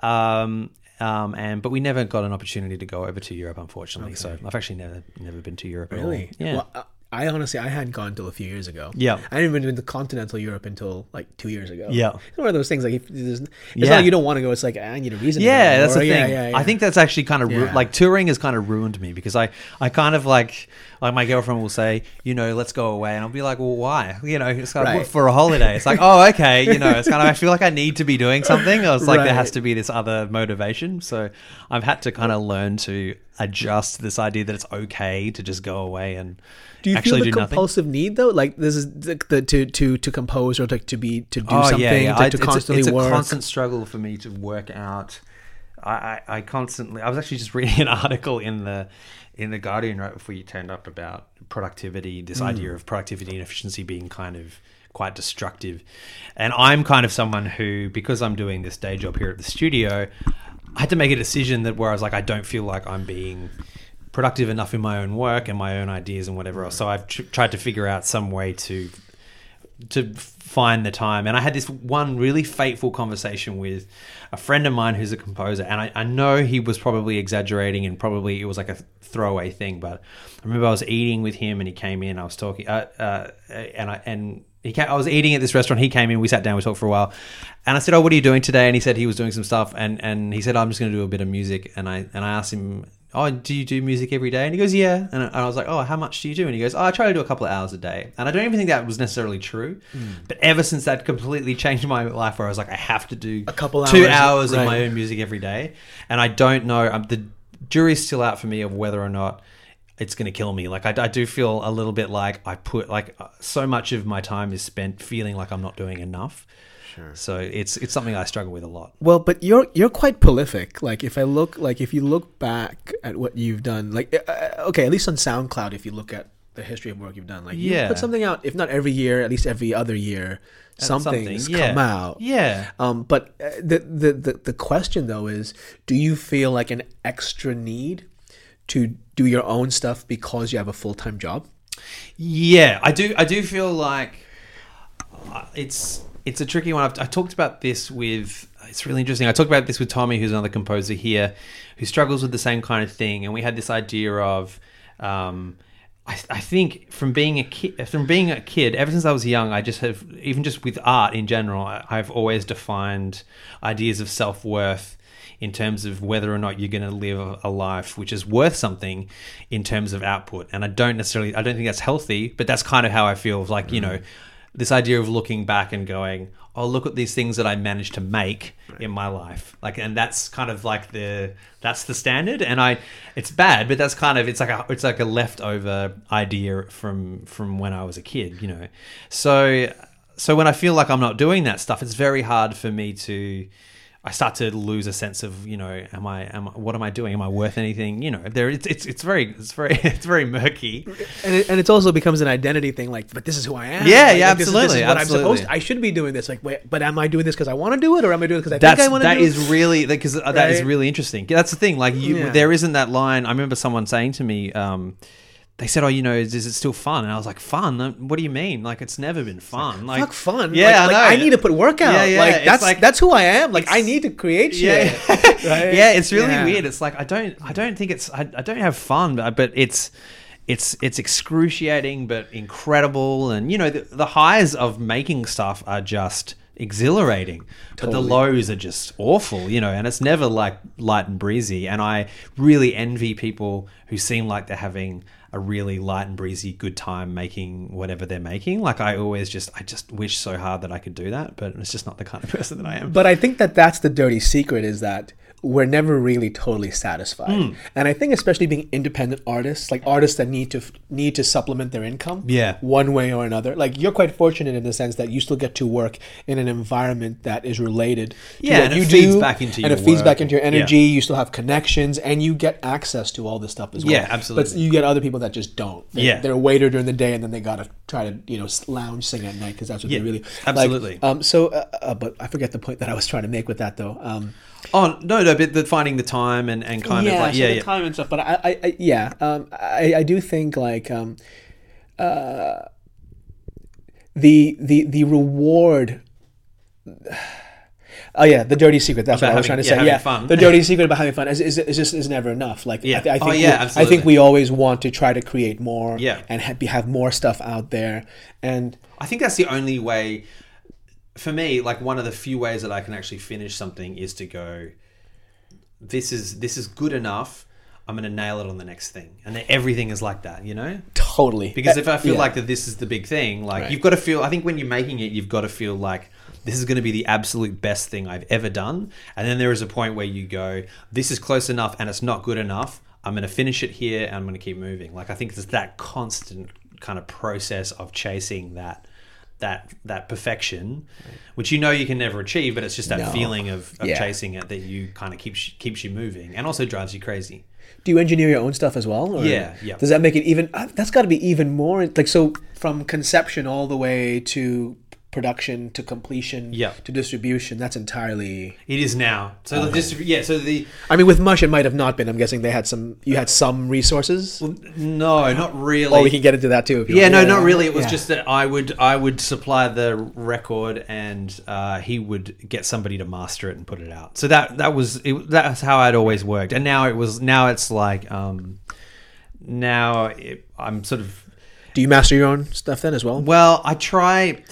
[SPEAKER 4] Um, um, and but we never got an opportunity to go over to Europe, unfortunately. So I've actually never never been to Europe. At all.
[SPEAKER 2] Really?
[SPEAKER 4] Yeah.
[SPEAKER 2] Well, uh, I honestly I hadn't gone until a few years ago.
[SPEAKER 4] Yeah.
[SPEAKER 2] I hadn't even been to continental Europe until like two years ago.
[SPEAKER 4] Yeah.
[SPEAKER 2] It's one of those things like if there's, it's
[SPEAKER 4] Yeah.
[SPEAKER 2] not like you don't want to go. It's like I need a reason. to
[SPEAKER 4] Yeah, that's
[SPEAKER 2] Or,
[SPEAKER 4] the
[SPEAKER 2] yeah,
[SPEAKER 4] thing.
[SPEAKER 2] yeah, yeah.
[SPEAKER 4] I think that's actually kind of ru- like touring has kind of ruined me because I, I kind of like like my girlfriend will say, you know, let's go away, and I'll be like, well, why? You know, it's kind of for a holiday. It's like, oh, okay, you know, it's kind of I feel like I need to be doing something. Or it's like there has to be this other motivation. So I've had to kind of learn to adjust this idea that it's okay to just go away and
[SPEAKER 2] Do you
[SPEAKER 4] actually
[SPEAKER 2] feel the
[SPEAKER 4] do nothing.
[SPEAKER 2] compulsive need though? Like this is the, the to to to compose or to, to be to do
[SPEAKER 4] oh
[SPEAKER 2] something
[SPEAKER 4] yeah, yeah.
[SPEAKER 2] to,
[SPEAKER 4] I-
[SPEAKER 2] to
[SPEAKER 4] it's, a,
[SPEAKER 2] constantly
[SPEAKER 4] it's a
[SPEAKER 2] work.
[SPEAKER 4] constant struggle for me to work out. I, I, I constantly. I was actually just reading an article in the in the Guardian right before you turned up about productivity. This hmm. idea of productivity and efficiency being kind of quite destructive, and I'm kind of someone who, because I'm doing this day job here at the studio, I had to make a decision that where I was like, I don't feel like I'm being productive enough in my own work and my own ideas and whatever else. So I've tr- tried to figure out some way to to find the time. And I had this one really fateful conversation with a friend of mine who's a composer, and I, I know he was probably exaggerating and probably it was like a throwaway thing. But I remember I was eating with him, and he came in. I was talking, uh, uh, and I and. He came, I was eating at this restaurant. He came in. We sat down. We talked for a while, and I said, "Oh, what are you doing today?" And he said he was doing some stuff, and and he said, "I'm just going to do a bit of music." And I and I asked him, "Oh, do you do music every day?" And he goes, "Yeah." And I, and I was like, "Oh, how much do you do?" And he goes, "Oh, I try to do a couple of hours a day." And I don't even think that was necessarily true, but ever since that completely changed my life, where I was like, I have to do
[SPEAKER 2] A couple
[SPEAKER 4] two
[SPEAKER 2] hours,
[SPEAKER 4] hours of my own music every day, and I don't know. Um, the jury's still out for me of whether or not it's going to kill me. Like I, I do feel a little bit like I put like uh, so much of my time is spent feeling like I'm not doing enough. Sure. So it's it's something I struggle with a lot.
[SPEAKER 2] Well, but you're you're quite prolific. Like if I look like if you look back at what you've done, like uh, okay, at least on SoundCloud, if you look at the history of work you've done, like you
[SPEAKER 4] Yeah.
[SPEAKER 2] put something out, if not every year, at least every other year, something's
[SPEAKER 4] something, yeah.
[SPEAKER 2] come out.
[SPEAKER 4] Yeah.
[SPEAKER 2] Um, but uh, the, the the the question though is, do you feel like an extra need to do your own stuff because you have a full time job?
[SPEAKER 4] Yeah, I do. I do feel like uh, it's it's a tricky one. I've, I talked about this with. It's really interesting. I talked about this with Tommy, who's another composer here, who struggles with the same kind of thing. And we had this idea of, um, I, I think from being a kid, from being a kid, ever since I was young, I just have even just with art in general, I, I've always defined ideas of self worth in terms of whether or not you're going to live a life which is worth something in terms of output. And I don't necessarily, I don't think that's healthy, but that's kind of how I feel. Like, you mm. know, this idea of looking back and going, oh, look at these things that I managed to make in my life. Like, and that's kind of like the, that's the standard. And I, it's bad, but that's kind of, it's like a, it's like a leftover idea from, from when I was a kid, you know? So, so when I feel like I'm not doing that stuff, it's very hard for me to, I start to lose a sense of you know am I am I, what am I doing am I worth anything you know there it's it's, it's very it's very it's very murky
[SPEAKER 2] And it, and it also becomes an identity thing. Like, but this is who I am.
[SPEAKER 4] Yeah,
[SPEAKER 2] Like,
[SPEAKER 4] yeah,
[SPEAKER 2] like, this is- this is
[SPEAKER 4] absolutely,
[SPEAKER 2] I'm
[SPEAKER 4] absolutely.
[SPEAKER 2] supposed. I should be doing this. Like, wait, but am I doing this because I want to do it, or am I doing it because I
[SPEAKER 4] that's
[SPEAKER 2] think I want to
[SPEAKER 4] that
[SPEAKER 2] do
[SPEAKER 4] is
[SPEAKER 2] it?
[SPEAKER 4] really because that is
[SPEAKER 2] Right?
[SPEAKER 4] really interesting that's the thing like you
[SPEAKER 2] Yeah.
[SPEAKER 4] there isn't that line I remember someone saying to me um they said, "Oh, you know, is, is it still fun?" And I was like, "Fun? What do you mean? Like, it's never been fun. Like,
[SPEAKER 2] Fuck fun.
[SPEAKER 4] Yeah,
[SPEAKER 2] like,
[SPEAKER 4] I
[SPEAKER 2] like. I need to put work out.
[SPEAKER 4] Yeah, yeah,
[SPEAKER 2] Like that's
[SPEAKER 4] like-
[SPEAKER 2] that's who I am. Like I need to create
[SPEAKER 4] yeah,
[SPEAKER 2] right?
[SPEAKER 4] yeah, it's really
[SPEAKER 2] Yeah.
[SPEAKER 4] weird. It's like I don't, I don't think it's, I, I don't have fun, but, but it's, it's, it's excruciating, but incredible, and you know, the, the highs of making stuff are just exhilarating, but the lows are just awful, you know, and it's never like light and breezy. And I really envy people who seem like they're having a really light and breezy good time making whatever they're making. Like I always just, I just wish so hard that I could do that, but it's just not the kind of person that I am.
[SPEAKER 2] But I think that that's the dirty secret is that we're never really totally satisfied.
[SPEAKER 4] Hmm.
[SPEAKER 2] And I think especially being independent artists, like artists that need to need to supplement their income,
[SPEAKER 4] Yeah.
[SPEAKER 2] one way or another. Like you're quite fortunate in the sense that you still get to work in an environment that is related. To
[SPEAKER 4] Yeah,
[SPEAKER 2] what
[SPEAKER 4] and it
[SPEAKER 2] you
[SPEAKER 4] feeds
[SPEAKER 2] do,
[SPEAKER 4] back into
[SPEAKER 2] and
[SPEAKER 4] your
[SPEAKER 2] it feeds
[SPEAKER 4] work.
[SPEAKER 2] back into your
[SPEAKER 4] Yeah.
[SPEAKER 2] energy. You still have connections, and you get access to all this stuff as well.
[SPEAKER 4] Yeah, absolutely.
[SPEAKER 2] But you get other people that just don't. They,
[SPEAKER 4] Yeah.
[SPEAKER 2] they're a waiter during the day, and then they gotta try to you know lounge sing at night because that's what
[SPEAKER 4] Yeah,
[SPEAKER 2] they really like.
[SPEAKER 4] absolutely.
[SPEAKER 2] Um, so, uh, uh, but I forget the point that I was trying to make with that though. Um,
[SPEAKER 4] Oh no, no, but the finding the time and, and kind of like yeah,
[SPEAKER 2] the
[SPEAKER 4] yeah.
[SPEAKER 2] time and stuff. But I, I, I yeah, um, I, I do think like um, uh, the the the reward. Oh yeah, the dirty secret. That's
[SPEAKER 4] About
[SPEAKER 2] what I was trying to
[SPEAKER 4] yeah,
[SPEAKER 2] say. Yeah,
[SPEAKER 4] fun.
[SPEAKER 2] the dirty secret about having fun is, is, is just is never enough. Like
[SPEAKER 4] Yeah.
[SPEAKER 2] I, th- I
[SPEAKER 4] Oh,
[SPEAKER 2] think
[SPEAKER 4] yeah,
[SPEAKER 2] we, I think we always want to try to create more.
[SPEAKER 4] Yeah.
[SPEAKER 2] and ha- have more stuff out there. And
[SPEAKER 4] I think that's the only way for me, like one of the few ways that I can actually finish something is to go this is this is good enough. I'm going to nail it on the next thing. And then everything is like that, you know?
[SPEAKER 2] totally
[SPEAKER 4] Because if I feel
[SPEAKER 2] Yeah.
[SPEAKER 4] like that this is the big thing, like
[SPEAKER 2] Right.
[SPEAKER 4] you've got to feel I think when you're making it, you've got to feel like this is going to be the absolute best thing I've ever done. And then there is a point where you go, this is close enough and it's not good enough. I'm going to finish it here and I'm going to keep moving. Like I think it's that constant kind of process of chasing that that that perfection, which you know you can never achieve, but it's just that
[SPEAKER 2] No.
[SPEAKER 4] feeling of, of
[SPEAKER 2] Yeah.
[SPEAKER 4] chasing it that you kind of keeps keeps you moving and also drives you crazy.
[SPEAKER 2] Do you engineer your own stuff as well? or
[SPEAKER 4] Yeah, yeah.
[SPEAKER 2] Does that make it even? uh, That's got to be even more like so from conception all the way to production to completion
[SPEAKER 4] Yeah.
[SPEAKER 2] to distribution. That's entirely.
[SPEAKER 4] It is now. So the distrib- yeah, so the
[SPEAKER 2] I mean, with Mush, it might have not been. I'm guessing they had some. You had some resources.
[SPEAKER 4] no, not really.
[SPEAKER 2] Oh, we can get into that too. If you
[SPEAKER 4] Yeah,
[SPEAKER 2] want.
[SPEAKER 4] no, not really. It was
[SPEAKER 2] Yeah.
[SPEAKER 4] just that I would I would supply the record and uh, he would get somebody to master it and put it out. So that that was it, that's how I'd always worked. And now it was now it's like um, now it, I'm sort of
[SPEAKER 2] Do you master your own stuff then as well?
[SPEAKER 4] well, I try.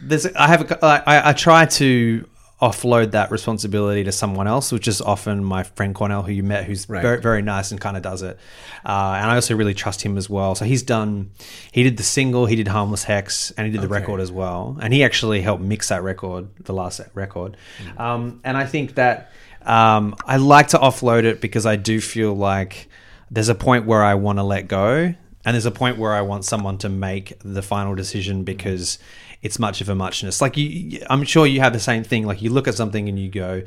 [SPEAKER 4] There's, I have, a, I, I try to offload that responsibility to someone else, which is often my friend Cornell, who you met, who's
[SPEAKER 2] Right.
[SPEAKER 4] very, very nice and kind of does it. Uh, and I also really trust him as well. So he's done, he did the single, he did Harmless Hex, and he did the
[SPEAKER 2] Okay.
[SPEAKER 4] record as well. And he actually helped mix that record, the last record. Um, and I think that um, I like to offload it because I do feel like there's a point where I want to let go and there's a point where I want someone to make the final decision because it's much of a muchness. Like you, I'm sure you have the same thing. Like you look at something and you go,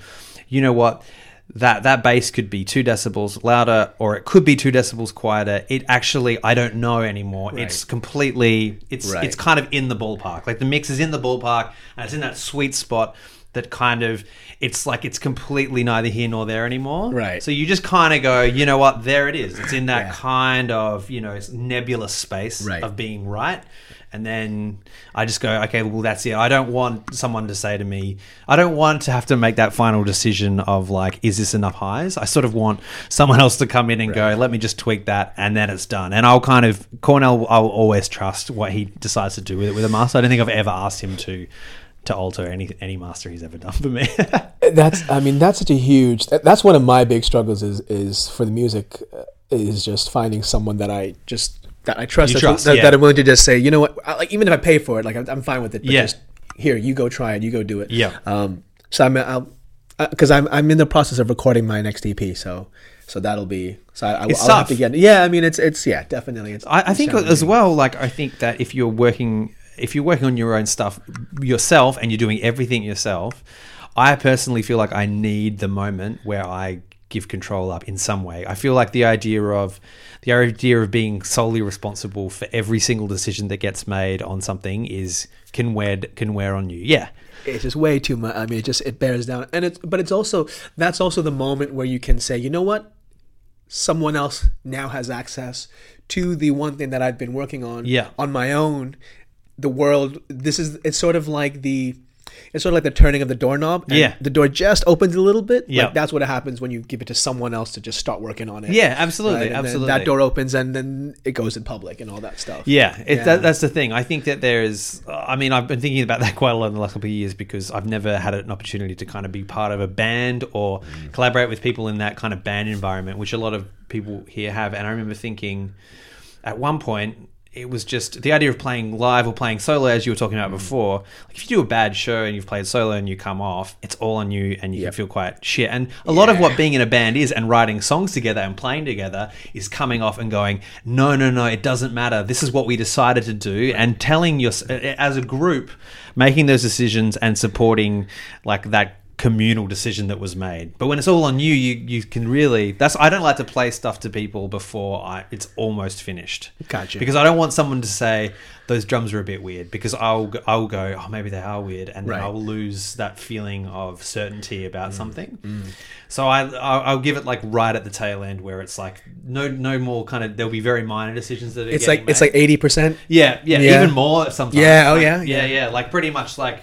[SPEAKER 4] you know what, that that bass could be two decibels louder, or it could be two decibels quieter. It actually, I don't know anymore. It's completely, it's
[SPEAKER 2] Right.
[SPEAKER 4] it's kind of in the ballpark. Like the mix is in the ballpark, and it's in that sweet spot that kind of it's like it's completely neither here nor there anymore.
[SPEAKER 2] Right.
[SPEAKER 4] So you just kind of go, you know what, there it is. It's in that
[SPEAKER 2] Yeah.
[SPEAKER 4] kind of you know nebulous space
[SPEAKER 2] Right.
[SPEAKER 4] of being right. And then I just go, okay, well, that's it. I don't want someone to say to me, I don't want to have to make that final decision of like, is this enough highs? I sort of want someone else to come in and go, let me just tweak that, and then it's done. And I'll kind of Cornell, I'll always trust what he decides to do with it with a master. I don't think I've ever asked him to to alter any any master he's ever done for me.
[SPEAKER 2] that's i mean that's such a huge that, that's one of my big struggles is is for the music uh, is just finding someone that i just that i trust,
[SPEAKER 4] You
[SPEAKER 2] that's-
[SPEAKER 4] trust,
[SPEAKER 2] that,
[SPEAKER 4] yeah.
[SPEAKER 2] that i'm willing to just say you know what I, like even if i pay for it like i'm, I'm fine with it but
[SPEAKER 4] Yeah.
[SPEAKER 2] just here you go try it you go do it
[SPEAKER 4] Yeah.
[SPEAKER 2] um so i'm i'll because I'm I'm in the process of recording my next EP, so so that'll be so I, I,
[SPEAKER 4] It's
[SPEAKER 2] I'll have to get yeah. I mean, it's it's yeah, definitely. It's
[SPEAKER 4] I, I think
[SPEAKER 2] challenging.
[SPEAKER 4] as well, like I think that if you're working, if you're working on your own stuff yourself and you're doing everything yourself, I personally feel like I need the moment where I give control up in some way. I feel like the idea of the idea of being solely responsible for every single decision that gets made on something is can wear can wear on you. Yeah.
[SPEAKER 2] it's just way too much. I mean, it just it bears down, and it's but it's also that's also the moment where you can say, you know what, someone else now has access to the one thing that I've been working on
[SPEAKER 4] Yeah.
[SPEAKER 2] on my own, the world. This is it's sort of like the. It's sort of like the turning of the doorknob. and
[SPEAKER 4] Yeah.
[SPEAKER 2] the door just opens a little bit.
[SPEAKER 4] Yeah.
[SPEAKER 2] like that's what happens when you give it to someone else to just start working on it.
[SPEAKER 4] Yeah, absolutely,
[SPEAKER 2] Right?
[SPEAKER 4] Absolutely.
[SPEAKER 2] That door opens and then it goes in public and all that stuff.
[SPEAKER 4] Yeah, it,
[SPEAKER 2] Yeah.
[SPEAKER 4] That, that's the thing. I think that there is. I mean, I've been thinking about that quite a lot in the last couple of years because I've never had an opportunity to kind of be part of a band or collaborate with people in that kind of band environment, which a lot of people here have. And I remember thinking, at one point, it was just the idea of playing live or playing solo, as you were talking about mm. before. Like if you do a bad show and you've played solo and you come off, it's all on you, and you
[SPEAKER 2] Yep.
[SPEAKER 4] can feel quite shit. And a lot of what being in a band is, and writing songs together and playing together, is coming off and going, no, no, no, it doesn't matter. This is what we decided to do, and telling your as a group, making those decisions and supporting like that communal decision that was made. But when it's all on you, you you can really. That's I don't like to play stuff to people before I it's almost finished.
[SPEAKER 2] Gotcha.
[SPEAKER 4] Because I don't want someone to say those drums are a bit weird because I'll go- I'll go oh maybe they are weird and then
[SPEAKER 2] Right.
[SPEAKER 4] I'll lose that feeling of certainty
[SPEAKER 2] Mm.
[SPEAKER 4] about something. So I I'll, I'll give it like right at the tail end where it's like no no more kind of there'll be very minor decisions that are
[SPEAKER 2] It's like it's like eighty percent.
[SPEAKER 4] yeah, yeah
[SPEAKER 2] Yeah.
[SPEAKER 4] even more sometimes
[SPEAKER 2] Yeah, oh,
[SPEAKER 4] Like,
[SPEAKER 2] yeah,
[SPEAKER 4] yeah
[SPEAKER 2] yeah.
[SPEAKER 4] yeah like pretty much like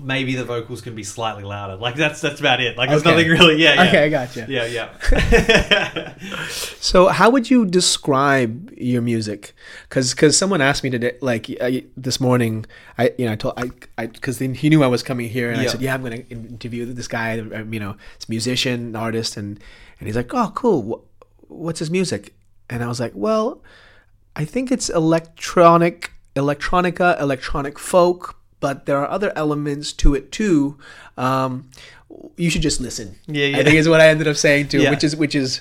[SPEAKER 4] maybe the vocals can be slightly louder like that's that's about it like there's
[SPEAKER 2] Okay.
[SPEAKER 4] nothing really yeah, yeah.
[SPEAKER 2] Okay, I gotcha.
[SPEAKER 4] yeah yeah
[SPEAKER 2] So, how would you describe your music? Because because someone asked me today, like uh, this morning, I you know I told I I because he knew I was coming here, and I said, yeah, I'm going to interview this guy, uh, you know, it's musician, artist, and and he's like, oh, cool. What's his music? And I was like, well, I think it's electronic, electronica, electronic folk, but there are other elements to it too. Um, you should just listen.
[SPEAKER 4] Yeah, yeah.
[SPEAKER 2] I think is what I ended up saying too,
[SPEAKER 4] Yeah.
[SPEAKER 2] which is which is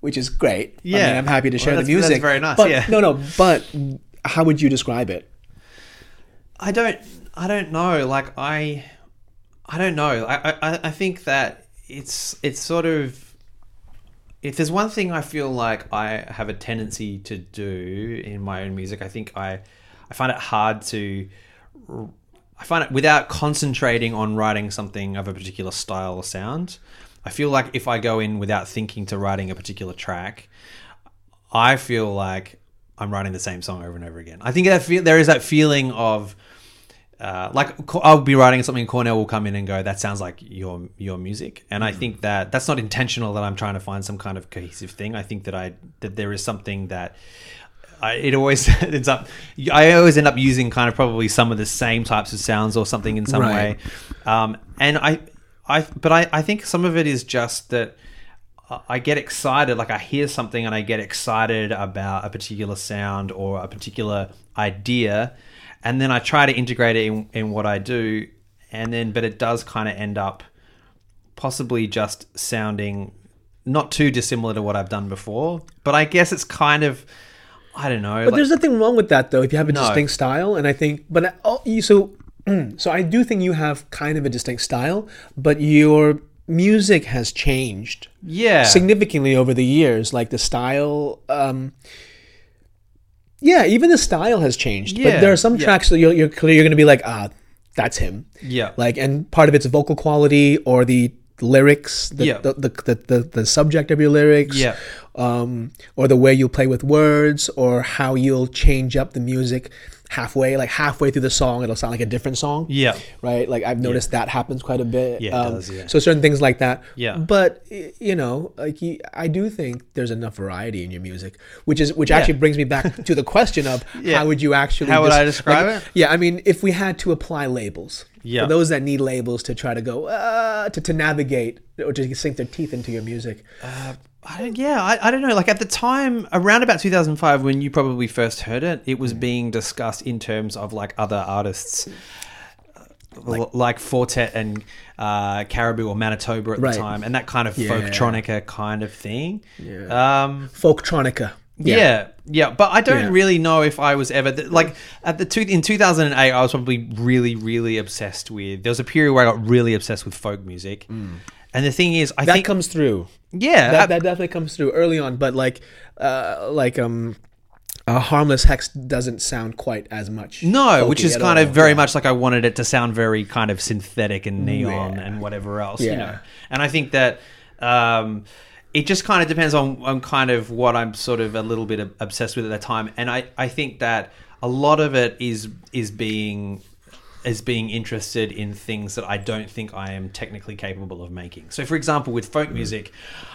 [SPEAKER 2] which is great. I
[SPEAKER 4] Yeah.
[SPEAKER 2] mean, I'm happy to
[SPEAKER 4] Well,
[SPEAKER 2] share the
[SPEAKER 4] music. that's very nice,
[SPEAKER 2] But,
[SPEAKER 4] yeah.
[SPEAKER 2] No, no, but how would you describe it?
[SPEAKER 4] I don't I don't know. Like I I don't know. I, I, I think that it's it's sort of if there's one thing I feel like I have a tendency to do in my own music, I think I I find it hard to I find it without concentrating on writing something of a particular style or sound. I feel like if I go in without thinking to writing a particular track, I feel like I'm writing the same song over and over again. I think that feel, there is that feeling of uh, like I'll be writing something, Cornell will come in and go, "That sounds like your your music," and I think that that's not intentional. That I'm trying to find some kind of cohesive thing. I think that I that there is something that I, it always ends up. I always end up using kind of probably some of the same types of sounds or something in some
[SPEAKER 2] Right.
[SPEAKER 4] way, um, and I, I, but I, I think some of it is just that. I- get excited, like I hear something and I get excited about a particular sound or a particular idea, and then I try to integrate it in, in what I do, and then but it does kind of end up possibly just sounding not too dissimilar to what I've done before. But I guess it's kind of I don't know.
[SPEAKER 2] But
[SPEAKER 4] like-
[SPEAKER 2] there's nothing wrong with that though. If you have a
[SPEAKER 4] No.
[SPEAKER 2] distinct style, and I think, but I- oh, you so so I do think you have kind of a distinct style, but your music has changed
[SPEAKER 4] yeah,
[SPEAKER 2] significantly over the years. Like the style, um, yeah, even the style has changed.
[SPEAKER 4] Yeah,
[SPEAKER 2] but there are some
[SPEAKER 4] yeah.
[SPEAKER 2] tracks that you're you're, clear- you're going to be like, ah, that's him.
[SPEAKER 4] yeah,
[SPEAKER 2] Like, and part of it's vocal quality or the lyrics, the
[SPEAKER 4] Yeah.
[SPEAKER 2] the, the, the, the the subject of your lyrics,
[SPEAKER 4] Yeah.
[SPEAKER 2] um, or the way you play with words, or how you'll change up the music halfway, like halfway through the song, it'll sound like a different song
[SPEAKER 4] yeah.
[SPEAKER 2] right? Like I've noticed that happens quite a bit.
[SPEAKER 4] Yeah, it does, yeah.
[SPEAKER 2] So certain things like that.
[SPEAKER 4] Yeah.
[SPEAKER 2] But you know, like you, I do think there's enough variety in your music, which is which actually brings me back to the question of
[SPEAKER 4] Yeah.
[SPEAKER 2] how would you actually
[SPEAKER 4] How would
[SPEAKER 2] des-
[SPEAKER 4] I describe
[SPEAKER 2] like,
[SPEAKER 4] it?
[SPEAKER 2] Yeah, I mean, if we had to apply labels.
[SPEAKER 4] Yeah.
[SPEAKER 2] For those that need labels to try to go uh, to to navigate or to sink their teeth into your music.
[SPEAKER 4] I don't, yeah, I, I don't know. Like at the time, around about 2005, when you probably first heard it, it
[SPEAKER 2] Mm.
[SPEAKER 4] was being discussed in terms of like other artists, like, like Four Tet and uh, Caribou or Manitoba at
[SPEAKER 2] Right.
[SPEAKER 4] the time, and that kind of
[SPEAKER 2] Yeah.
[SPEAKER 4] folktronica kind of thing.
[SPEAKER 2] Yeah.
[SPEAKER 4] Um,
[SPEAKER 2] Folktronica.
[SPEAKER 4] yeah. yeah, But I don't
[SPEAKER 2] Yeah.
[SPEAKER 4] really know if I was ever th- like at the two in 2008. I was probably really, really obsessed with. There was a period where I got really obsessed with folk music, and the thing is, I.
[SPEAKER 2] That
[SPEAKER 4] think
[SPEAKER 2] comes through.
[SPEAKER 4] yeah,
[SPEAKER 2] that,
[SPEAKER 4] I-
[SPEAKER 2] that definitely comes through early on, but like, uh, like um, uh, harmless hex doesn't sound quite as much.
[SPEAKER 4] No, which is kind
[SPEAKER 2] all.
[SPEAKER 4] of very
[SPEAKER 2] Yeah.
[SPEAKER 4] much like I wanted it to sound very kind of synthetic and neon
[SPEAKER 2] Yeah.
[SPEAKER 4] and whatever else, you
[SPEAKER 2] Yeah.
[SPEAKER 4] know. And I think that um, it just kind of depends on, on kind of what I'm sort of a little bit obsessed with at that time, and I, I think that a lot of it is is being is being interested in things that I don't think I am technically capable of making. So, for example, with folk mm. music,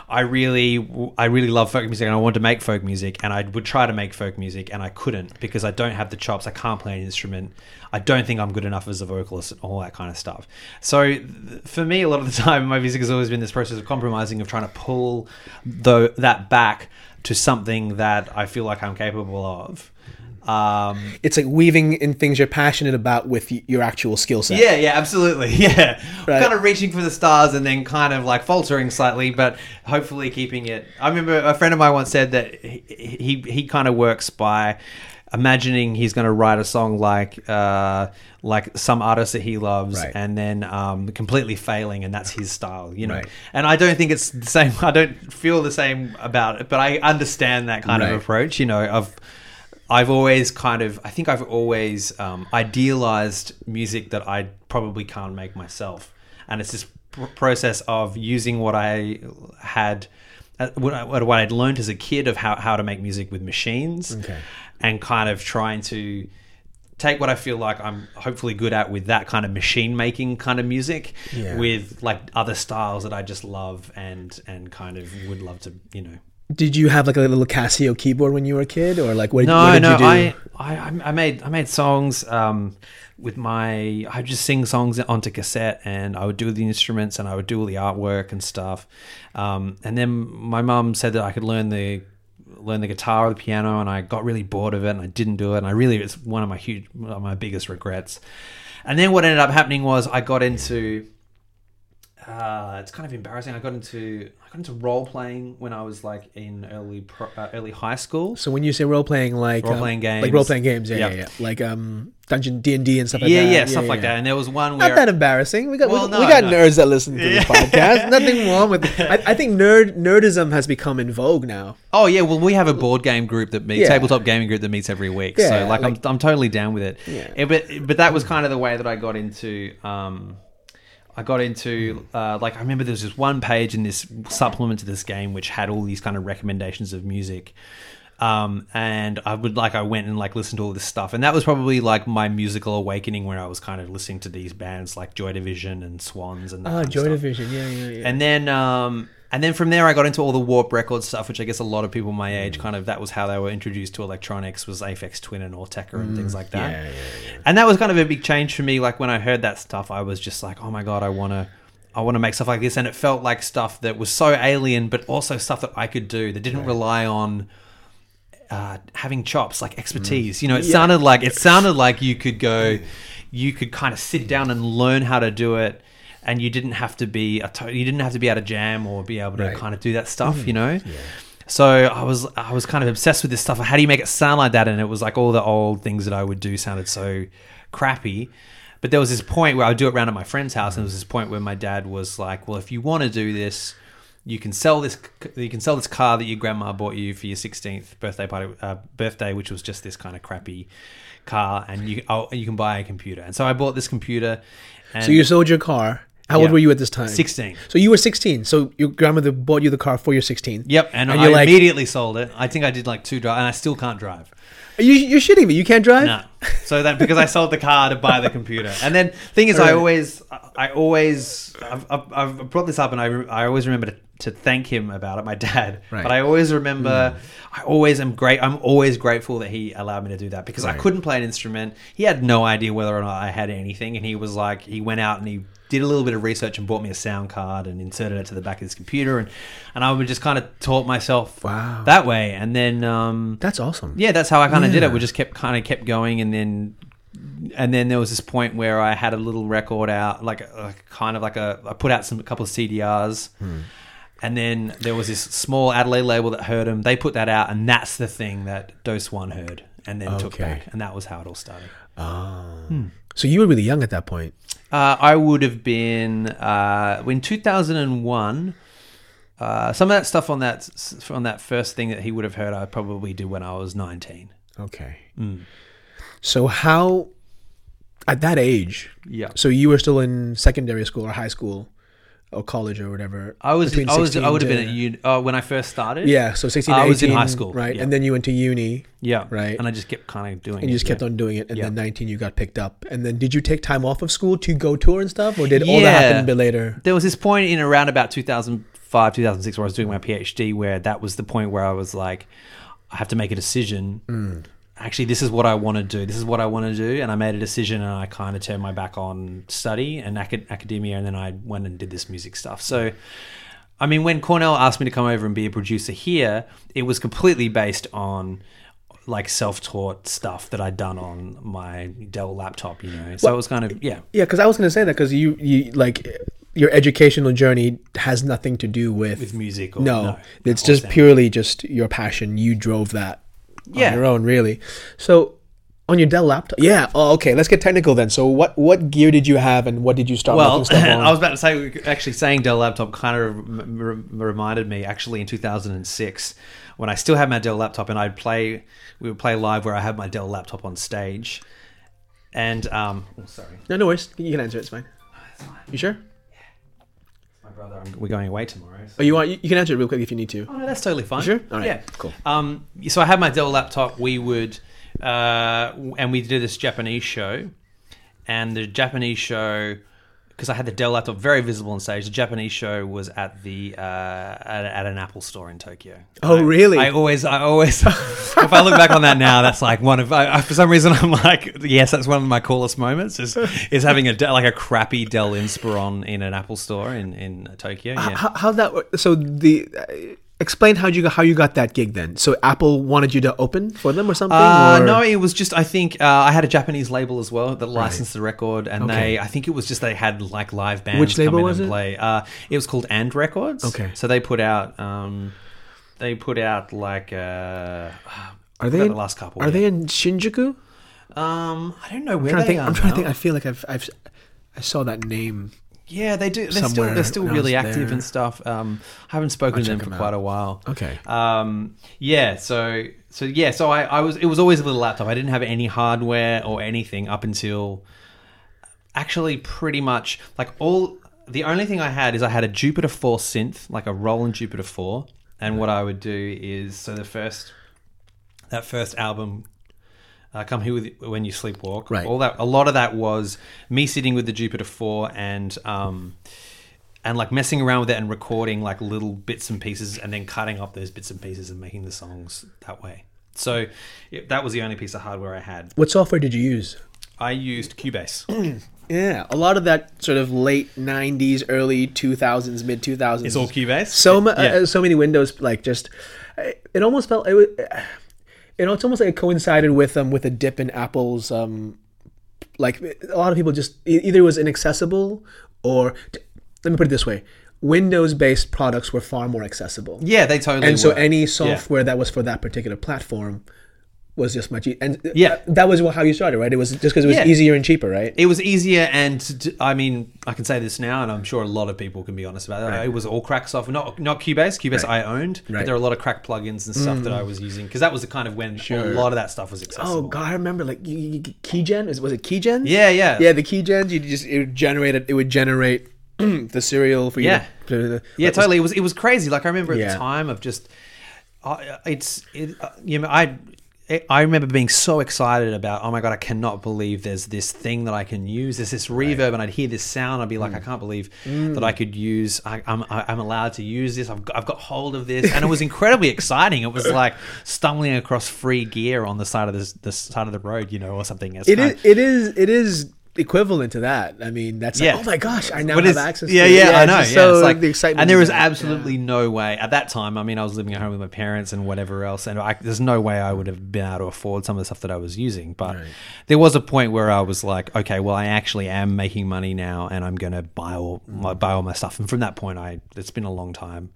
[SPEAKER 4] I really I really love folk music and I wanted to make folk music, and I would try to make folk music, and I couldn't because I don't have the chops. I can't play an instrument. I don't think I'm good enough as a vocalist and all that kind of stuff. So, th- for me, a lot of the time, my music has always been this process of compromising, of trying to pull the, that back to something that I feel like I'm capable of. Um,
[SPEAKER 2] It's like weaving in things you're passionate about with y- your actual skill set.
[SPEAKER 4] yeah, yeah, absolutely. Yeah.
[SPEAKER 2] Right.
[SPEAKER 4] Kind of reaching for the stars and then kind of like faltering slightly, but hopefully keeping it. I remember a friend of mine once said that he he, he kind of works by imagining he's going to write a song like uh, like some artist that he loves
[SPEAKER 2] Right.
[SPEAKER 4] and then um, completely failing and that's his style you know
[SPEAKER 2] Right.
[SPEAKER 4] and i don't think it's the same i don't feel the same about it but i understand that kind
[SPEAKER 2] Right.
[SPEAKER 4] of approach you know of I've always kind of, I think I've always um, idealized music that I probably can't make myself. And it's this pr- process of using what I had, uh, what, I, what I'd learned as a kid of how, how to make music with machines
[SPEAKER 2] Okay.
[SPEAKER 4] and kind of trying to take what I feel like I'm hopefully good at with that kind of machine making kind of music
[SPEAKER 2] Yeah.
[SPEAKER 4] with like other styles that I just love and, and kind of would love to, you know,
[SPEAKER 2] Did you have like a little Casio keyboard when you were a kid, or like what?
[SPEAKER 4] No,
[SPEAKER 2] what did
[SPEAKER 4] no,
[SPEAKER 2] you do?
[SPEAKER 4] I, I, I made, I made songs um, with my. I would just sing songs onto cassette, and I would do the instruments, and I would do all the artwork and stuff. Um, and then my mum said that I could learn the learn the guitar or the piano, and I got really bored of it, and I didn't do it. And I really, it's one of my huge, one of my biggest regrets. And then what ended up happening was I got into. Uh, it's kind of embarrassing. I got into I got into role playing when I was like in early pro, uh, early high school.
[SPEAKER 2] So when you say role playing, like
[SPEAKER 4] Role-playing
[SPEAKER 2] um,
[SPEAKER 4] games.
[SPEAKER 2] like role playing games, yeah,
[SPEAKER 4] Yeah.
[SPEAKER 2] yeah, yeah, like um, Dungeon D and D and stuff like
[SPEAKER 4] yeah,
[SPEAKER 2] that.
[SPEAKER 4] yeah, yeah, stuff like that. And there was one where
[SPEAKER 2] Not that embarrassing. We got
[SPEAKER 4] Well,
[SPEAKER 2] we,
[SPEAKER 4] no,
[SPEAKER 2] we got
[SPEAKER 4] no.
[SPEAKER 2] nerds that listen to this podcast. Nothing wrong with. I, I think nerd nerdism has become in vogue now.
[SPEAKER 4] oh yeah, well we have a board game group that meets tabletop gaming group that meets every week. So like,
[SPEAKER 2] like-
[SPEAKER 4] I'm I'm totally down with it.
[SPEAKER 2] Yeah.
[SPEAKER 4] But but that was kind of the way that I got into. Um, I got into uh, like I remember there was this one page in this supplement to this game which had all these kind of recommendations of music. Um, and I would like I went and like listened to all this stuff, and that was probably like my musical awakening where I was kind of listening to these bands like Joy Division and Swans and that of
[SPEAKER 2] Joy. Division. Yeah, yeah, yeah.
[SPEAKER 4] And then um and then from there I got into all the Warp Records stuff, which I guess a lot of people my age mm. kind of that was how they were introduced to electronics was Aphex Twin and Autechre and things mm. like that.
[SPEAKER 2] yeah, yeah,
[SPEAKER 4] And that was kind of a big change for me. Like when I heard that stuff, I was just like, oh my god, I want to. I want to make stuff like this, and it felt like stuff that was so alien, but also stuff that I could do that didn't rely on uh, having chops, like expertise. Mm. You know, it sounded like it sounded like you could go, you could kind of sit down and learn how to do it, and you didn't have to be a to- you didn't have to be able to jam or be able to
[SPEAKER 2] Right.
[SPEAKER 4] kind of do that stuff. You know. So I was I was kind of obsessed with this stuff. How do you make it sound like that? And it was like all the old things that I would do sounded so crappy. But there was this point where I would do it around at my friend's house, and there was this point where my dad was like, "Well, if you want to do this, you can sell this. You can sell this car that your grandma bought you for your 16th birthday party, uh, birthday, which was just this kind of crappy car, and you oh, you can buy a computer." And so I bought this computer. And
[SPEAKER 2] So you sold your car. How old were you at this time?
[SPEAKER 4] 16.
[SPEAKER 2] So you were 16. So your grandmother bought you the car for your 16.
[SPEAKER 4] Yep, and,
[SPEAKER 2] And
[SPEAKER 4] I
[SPEAKER 2] like-
[SPEAKER 4] immediately sold it. I think I did like two drives, and I still can't drive.
[SPEAKER 2] You, you're shitting me. You can't drive?
[SPEAKER 4] No. So that because I sold the car to buy the computer, and then thing is, I
[SPEAKER 2] Right.
[SPEAKER 4] always, I always, I've, I've, brought this up, and I, I always remember to, to thank him about it, my dad.
[SPEAKER 2] Right.
[SPEAKER 4] But I always remember, hmm. I always am great. I'm always grateful that he allowed me to do that because I couldn't play an instrument. He had no idea whether or not I had anything, and he was like, he went out and he did a little bit of research and bought me a sound card and inserted it to the back of his computer, and and I would just kind of taught myself
[SPEAKER 2] Wow.
[SPEAKER 4] that way, and then. um
[SPEAKER 2] That's awesome.
[SPEAKER 4] yeah, that's how I kind of did it. We just kept kind of kept going, and then and then there was this point where I had a little record out, like, a, kind of like a I put out some a couple of CDRs,
[SPEAKER 2] Hmm.
[SPEAKER 4] and then there was this small Adelaide label that heard them. They put that out, and that's the thing that Doseone heard, and then took back, and that was how it all started.
[SPEAKER 2] So you were really young at that point.
[SPEAKER 4] Uh, I would have been uh, in 2001. Uh, some of that stuff on that on that first thing that he would have heard, I probably did when I was 19.
[SPEAKER 2] Okay.
[SPEAKER 4] Mm.
[SPEAKER 2] So how, at that age,
[SPEAKER 4] Yeah.
[SPEAKER 2] so you were still in secondary school or high school, or college or whatever.
[SPEAKER 4] I was I was I would have been at uni uh, when I first started.
[SPEAKER 2] Yeah, so 16 to
[SPEAKER 4] I was in high school,
[SPEAKER 2] right?
[SPEAKER 4] yeah.
[SPEAKER 2] And then you went to uni,
[SPEAKER 4] yeah,
[SPEAKER 2] Right.
[SPEAKER 4] And I just kept kind of doing. It.
[SPEAKER 2] And you just kept
[SPEAKER 4] yeah.
[SPEAKER 2] on doing it. And
[SPEAKER 4] Yeah.
[SPEAKER 2] then 19, you got picked up. And then did you take time off of school to go tour and stuff, or did all that happen a bit later?
[SPEAKER 4] There was this point in around about 2005, 2006 where I was doing my PhD where that was the point where I was like, I have to make a decision.
[SPEAKER 2] Mm.
[SPEAKER 4] Actually, this is what I want to do. This is what I want to do. And I made a decision and I kind of turned my back on study and acad- academia. And then I went and did this music stuff. So, I mean, when Cornell asked me to come over and be a producer here, it was completely based on like self-taught stuff that I'd done on my Dell laptop, you know. So it was kind of yeah.
[SPEAKER 2] Yeah, because I was going to say that because you, you like your educational journey has nothing to do with,
[SPEAKER 4] With music or
[SPEAKER 2] no,
[SPEAKER 4] no,
[SPEAKER 2] it's just purely just your passion. You drove that
[SPEAKER 4] Yeah.
[SPEAKER 2] on your own, really. So on your Dell laptop, yeah. Oh, okay. Let's get technical then. So what what gear did you have, and what did you start
[SPEAKER 4] Well,
[SPEAKER 2] stuff on?
[SPEAKER 4] I was about to say, actually, saying Dell laptop kind of rem- rem- reminded me. Actually, in 2006, when I still had my Dell laptop, and I'd play, we would play live where I had my Dell laptop on stage, and um, oh, sorry,
[SPEAKER 2] no, no worries. You can answer. it, It's fine. You sure?
[SPEAKER 4] My brother, I'm, we're going away tomorrow. So.
[SPEAKER 2] Oh, you want? You, you can answer it real quick if you need to.
[SPEAKER 4] Oh no, that's totally fine.
[SPEAKER 2] Sure? All right,
[SPEAKER 4] Yeah.
[SPEAKER 2] cool.
[SPEAKER 4] Um, so I had my Dell laptop. We would, uh, and we did this Japanese show, and the Japanese show, because I had the Dell laptop very visible on stage. The Japanese show was at the uh, at, at an Apple store in Tokyo.
[SPEAKER 2] Oh,
[SPEAKER 4] I-
[SPEAKER 2] really?
[SPEAKER 4] I always, I always, if I look back on that now, that's like one of. I, for some reason, I'm like, yes, that's one of my coolest moments. Is is having a like a crappy Dell Inspiron in an Apple store in in Tokyo. Yeah.
[SPEAKER 2] How, how'd that work? So the uh, explain how you got, how you got that gig then. So Apple wanted you to open for them or something.
[SPEAKER 4] Uh,
[SPEAKER 2] or?
[SPEAKER 4] no, it was just I think uh, I had a Japanese label as well that licensed the record, and
[SPEAKER 2] Okay.
[SPEAKER 4] they I think it was just they had like live bands.
[SPEAKER 2] Which label
[SPEAKER 4] come in
[SPEAKER 2] was
[SPEAKER 4] and
[SPEAKER 2] it?
[SPEAKER 4] Play. Uh, it was called And Records.
[SPEAKER 2] Okay.
[SPEAKER 4] so they put out um, they put out like uh,
[SPEAKER 2] Are they in,
[SPEAKER 4] the last couple?
[SPEAKER 2] Are
[SPEAKER 4] yeah.
[SPEAKER 2] they in Shinjuku?
[SPEAKER 4] Um, I don't know where
[SPEAKER 2] I'm trying to
[SPEAKER 4] they
[SPEAKER 2] think.
[SPEAKER 4] are.
[SPEAKER 2] I'm trying to think. I feel like I've I've I saw that name.
[SPEAKER 4] Yeah, they do. They're still they're still really active
[SPEAKER 2] there.
[SPEAKER 4] and stuff. Um, I haven't spoken
[SPEAKER 2] I'll
[SPEAKER 4] to them for
[SPEAKER 2] them
[SPEAKER 4] quite a while.
[SPEAKER 2] Okay.
[SPEAKER 4] Um, yeah, so so yeah, so I, I was it was always a little laptop. I didn't have any hardware or anything up until actually pretty much like all the only thing I had is I had a Jupiter 4 synth, like a Roland Jupiter 4, and what I would do is so the first that first album uh, come here with when you sleepwalk
[SPEAKER 2] Right.
[SPEAKER 4] all that a lot of that was me sitting with the jupiter 4 and um and like messing around with it and recording like little bits and pieces and then cutting up those bits and pieces and making the songs that way so it, that was the only piece of hardware i had
[SPEAKER 2] What software did you use?
[SPEAKER 4] i used cubase
[SPEAKER 2] Yeah, a lot of that sort of late '90s, early 2000s, mid 2000s.
[SPEAKER 4] it's all cubase
[SPEAKER 2] so
[SPEAKER 4] yeah.
[SPEAKER 2] uh, so many windows like just it almost felt it was you know it's almost like it coincided with um with a dip in apple's um like a lot of people just either it was inaccessible or let me put it this way windows based products were far more accessible
[SPEAKER 4] yeah they totally
[SPEAKER 2] and so
[SPEAKER 4] were.
[SPEAKER 2] any
[SPEAKER 4] Yeah.
[SPEAKER 2] software that was for that particular platform was just much e- and
[SPEAKER 4] Yeah.
[SPEAKER 2] that was how you started right it was just because it was
[SPEAKER 4] Yeah.
[SPEAKER 2] easier and cheaper right
[SPEAKER 4] It was easier, and I mean, I can say this now, and I'm sure a lot of people can be honest about it. It was all crack software, not not Cubase. Cubase I owned,
[SPEAKER 2] Right. Mm.
[SPEAKER 4] there are a lot of crack plugins and stuff that I was using because that was the kind of when a lot of that stuff was accessible.
[SPEAKER 2] Oh god, I remember like keygen. Was, was it keygen?
[SPEAKER 4] Yeah, yeah,
[SPEAKER 2] yeah. The keygens. You just it would generate it. Would generate the serial for you.
[SPEAKER 4] Yeah.
[SPEAKER 2] to,
[SPEAKER 4] yeah,
[SPEAKER 2] that was-
[SPEAKER 4] totally. It was it was crazy. Like I remember at
[SPEAKER 2] Yeah.
[SPEAKER 4] the time of just, uh, it's it, uh, you know I. I remember being so excited about, oh my god, I cannot believe there's this thing that I can use. There's this reverb, and I'd hear this sound. I'd be
[SPEAKER 2] Mm.
[SPEAKER 4] like, I can't believe that I could use. I, I'm I'm allowed to use this. I've got, I've got hold of this, and it was incredibly exciting. It was like stumbling across free gear on the side of this the side of the road, you know, or something. It's
[SPEAKER 2] It is. It is. It is equivalent to that. I mean, that's
[SPEAKER 4] Yeah.
[SPEAKER 2] like, oh my gosh, I now have access.
[SPEAKER 4] Yeah,
[SPEAKER 2] to it.
[SPEAKER 4] yeah, I know. Yeah,
[SPEAKER 2] so
[SPEAKER 4] it's like
[SPEAKER 2] the excitement.
[SPEAKER 4] and there was absolutely no way at that time. I mean, I was living at home with my parents and whatever else, and I, there's no way I would have been able to afford some of the stuff that I was using. But there was a point where I was like, okay, well, I actually am making money now, and I'm going to buy all my buy all my stuff. And from that point, I it's been a long time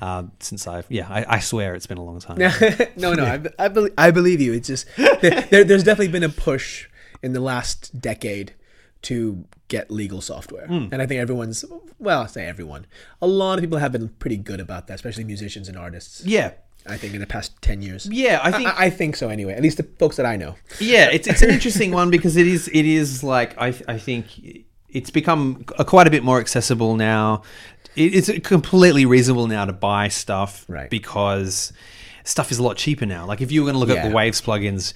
[SPEAKER 4] uh, since I've yeah, I, I swear it's been a long time.
[SPEAKER 2] no, no, I, I, believe, I believe you. It's just there, there's definitely been a push in the last decade to get legal software,
[SPEAKER 4] Hmm.
[SPEAKER 2] and I think everyone's well, I say everyone. A lot of people have been pretty good about that, especially musicians and artists.
[SPEAKER 4] yeah.
[SPEAKER 2] I think in the past ten years.
[SPEAKER 4] Yeah, I think
[SPEAKER 2] I, I think so anyway. At least the folks that I know.
[SPEAKER 4] yeah, it's it's an interesting one because it is it is like I I think it's become a, quite a bit more accessible now. it- it's completely reasonable now to buy stuff
[SPEAKER 2] Right.
[SPEAKER 4] because stuff is a lot cheaper now. Like if you were going to look at the Waves plugins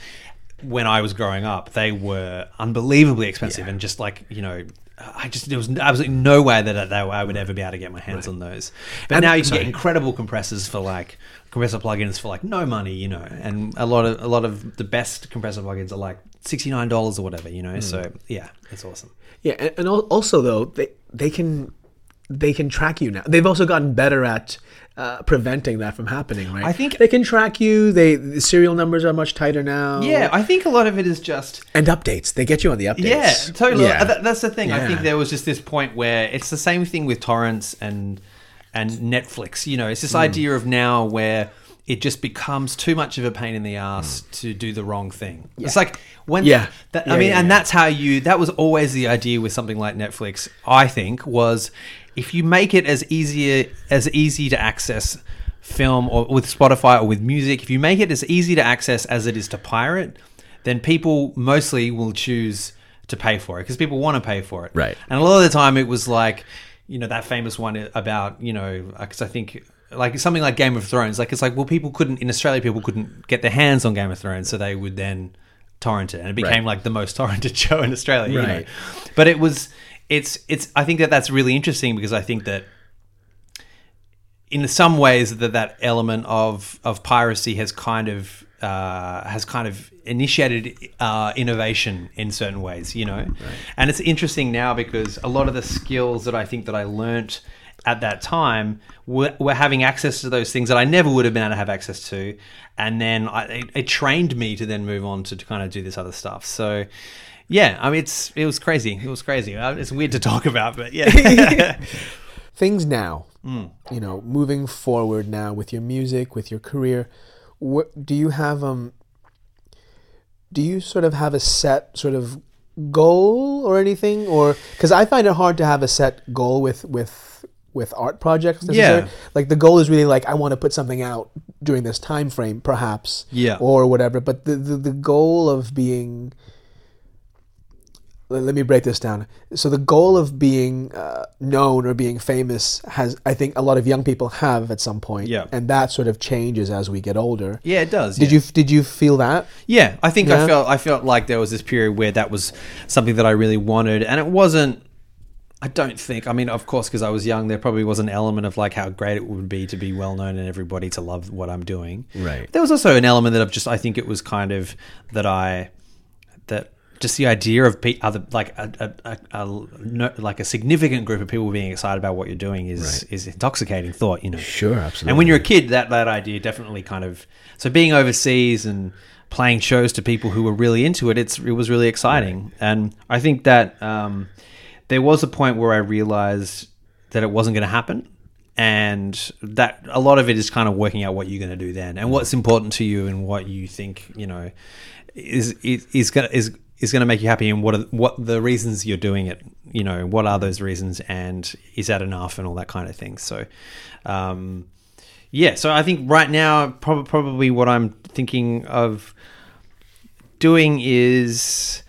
[SPEAKER 4] when I was growing up, they were unbelievably expensive
[SPEAKER 2] Yeah.
[SPEAKER 4] and just like you know. I just there was absolutely no way that, that I would ever be able to get my hands on those. But
[SPEAKER 2] And-
[SPEAKER 4] now you can
[SPEAKER 2] sorry.
[SPEAKER 4] get incredible compressors for like compressor plugins for like no money, you know. And a lot of a lot of the best compressor plugins are like sixty nine dollars or whatever, you know.
[SPEAKER 2] Hmm.
[SPEAKER 4] So yeah, it's awesome.
[SPEAKER 2] Yeah, and, and also though they they can they can track you now. They've also gotten better at uh, preventing that from happening, right?
[SPEAKER 4] I think-
[SPEAKER 2] they can track you. They the serial numbers are much tighter now.
[SPEAKER 4] Yeah, I think a lot of it is just
[SPEAKER 2] and updates. They get you on the updates.
[SPEAKER 4] Yeah, totally.
[SPEAKER 2] Yeah.
[SPEAKER 4] That, that's the thing. I think there was just this point where it's the same thing with torrents and and Netflix. You know, it's this
[SPEAKER 2] Hmm.
[SPEAKER 4] idea of now where it just becomes too much of a pain in the ass to do the wrong thing. It's like when.
[SPEAKER 2] Yeah.
[SPEAKER 4] that,
[SPEAKER 2] Yeah,
[SPEAKER 4] I mean,
[SPEAKER 2] yeah,
[SPEAKER 4] and
[SPEAKER 2] yeah.
[SPEAKER 4] that's how you. That was always the idea with something like Netflix. I think was if you make it as easy as easy to access film or with Spotify or with music, if you make it as easy to access as it is to pirate, then people mostly will choose to pay for it because people want to pay for it.
[SPEAKER 2] Right.
[SPEAKER 4] And a lot of the time it was like, you know, that famous one about, you know, because I think like something like Game of Thrones, like it's like, well, people couldn't, in Australia, people couldn't get their hands on Game of Thrones, so they would then torrent it. And it became
[SPEAKER 2] Right.
[SPEAKER 4] like the most torrented show in Australia. you know.
[SPEAKER 2] Right.
[SPEAKER 4] But it was, it's, it's, I think that that's really interesting because I think that in some ways that that element of of piracy has kind of uh, has kind of initiated uh, innovation in certain ways, you know. And it's interesting now because a lot of the skills that I think that I learnt at that time were, were having access to those things that I never would have been able to have access to, and then I, it, it trained me to then move on to, to kind of do this other stuff. So. Yeah, I mean, it's it was crazy. It was crazy. Uh, It's weird to talk about, but yeah.
[SPEAKER 2] things now.
[SPEAKER 4] Hmm.
[SPEAKER 2] You know, moving forward now with your music, with your career. What do you have? Um, do you sort of have a set sort of goal or anything, or because I find it hard to have a set goal with with with art projects. necessarily.
[SPEAKER 4] Yeah.
[SPEAKER 2] like the goal is really like I want to put something out during this time frame, perhaps.
[SPEAKER 4] Yeah.
[SPEAKER 2] or whatever. But the the, the goal of being let let me break this down. So the goal of being uh, known or being famous has, I think, a lot of young people have at some point.
[SPEAKER 4] Yeah.
[SPEAKER 2] and that sort of changes as we get older.
[SPEAKER 4] yeah, it does.
[SPEAKER 2] Did
[SPEAKER 4] yeah.
[SPEAKER 2] you did you feel that?
[SPEAKER 4] Yeah, I think
[SPEAKER 2] Yeah.
[SPEAKER 4] I felt I felt like there was this period where that was something that I really wanted, and it wasn't. I don't think. I mean, of course, because I was young, there probably was an element of like how great it would be to be well known and everybody to love what I'm doing.
[SPEAKER 2] Right.
[SPEAKER 4] There was also an element that of just I think it was kind of that I that just the idea of pe- other like a, a, a, no, like a significant group of people being excited about what you're doing is is intoxicating thought. You know.
[SPEAKER 2] Sure, absolutely.
[SPEAKER 4] And when you're a kid, that that idea definitely kind of so being overseas and playing shows to people who were really into it, it's it was really exciting. And I think that um, there was a point where I realized that it wasn't going to happen, and that a lot of it is kind of working out what you're going to do then, and what's important to you, and what you think you know is is is going is is going to make you happy, and what are, what the reasons you're doing it. You know, what are those reasons, and is that enough, and all that kind of thing. So. Um, yeah, so I think right now, prob- probably what I'm thinking of doing is.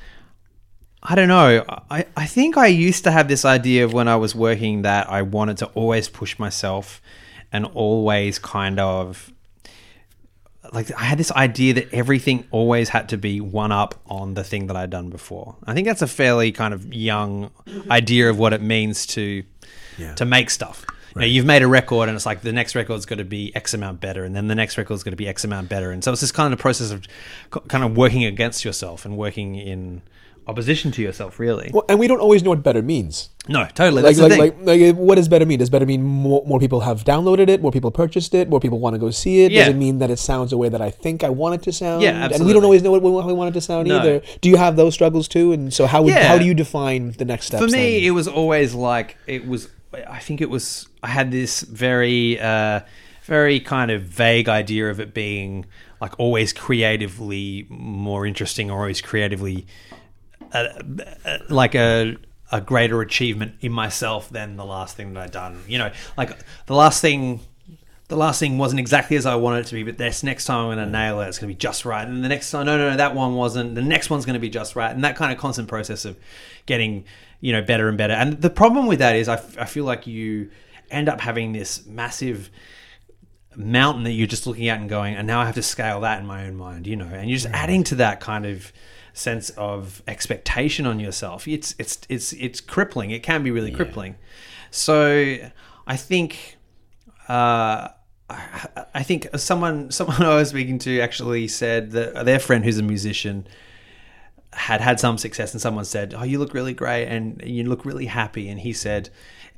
[SPEAKER 4] I don't know. I, I think I used to have this idea of when I was working that I wanted to always push myself and always kind of like I had this idea that everything always had to be one up on the thing that I'd done before. I think that's a fairly kind of young idea of what it means to
[SPEAKER 2] Yeah.
[SPEAKER 4] to make stuff. You know, you've made a record, and it's like the next record's got to be X amount better, and then the next record's got to be X amount better, and so it's this kind of process of kind of working against yourself and working in opposition to yourself, really.
[SPEAKER 2] Well, and we don't always know what better means.
[SPEAKER 4] No, totally.
[SPEAKER 2] Like,
[SPEAKER 4] That's
[SPEAKER 2] like,
[SPEAKER 4] the thing.
[SPEAKER 2] like, like, what does better mean? Does better mean more, more people have downloaded it, more people purchased it, more people want to go see it?
[SPEAKER 4] Yeah.
[SPEAKER 2] Does it mean that it sounds the way that I think I want it to sound?
[SPEAKER 4] Yeah, absolutely.
[SPEAKER 2] And we don't always know what we, we want it to sound
[SPEAKER 4] No.
[SPEAKER 2] either. Do you have those struggles too? And so, how would,
[SPEAKER 4] Yeah.
[SPEAKER 2] how do you define the next step?
[SPEAKER 4] For me,
[SPEAKER 2] then?
[SPEAKER 4] it was always like it was. I think it was. I had this very, uh, very kind of vague idea of it being like always creatively more interesting, or always creatively uh, uh, like a a greater achievement in myself than the last thing that I'd done. You know, like the last thing. The last thing wasn't exactly as I wanted it to be, but this next time I'm going to nail it. It's going to be just right. And the next time, no, no, no, that one wasn't. The next one's going to be just right. And that kind of constant process of getting, you know, better and better. And the problem with that is I, f- I feel like you, end up having this massive mountain that you're just looking at and going, and now I have to scale that in my own mind, you know, and you're just adding to that kind of sense of expectation on yourself. It's it's it's it's crippling. It can be really crippling. So I think uh, I, I think someone someone I was speaking to actually said that their friend who's a musician had had some success and someone said, "Oh, you look really great and you look really happy," and he said.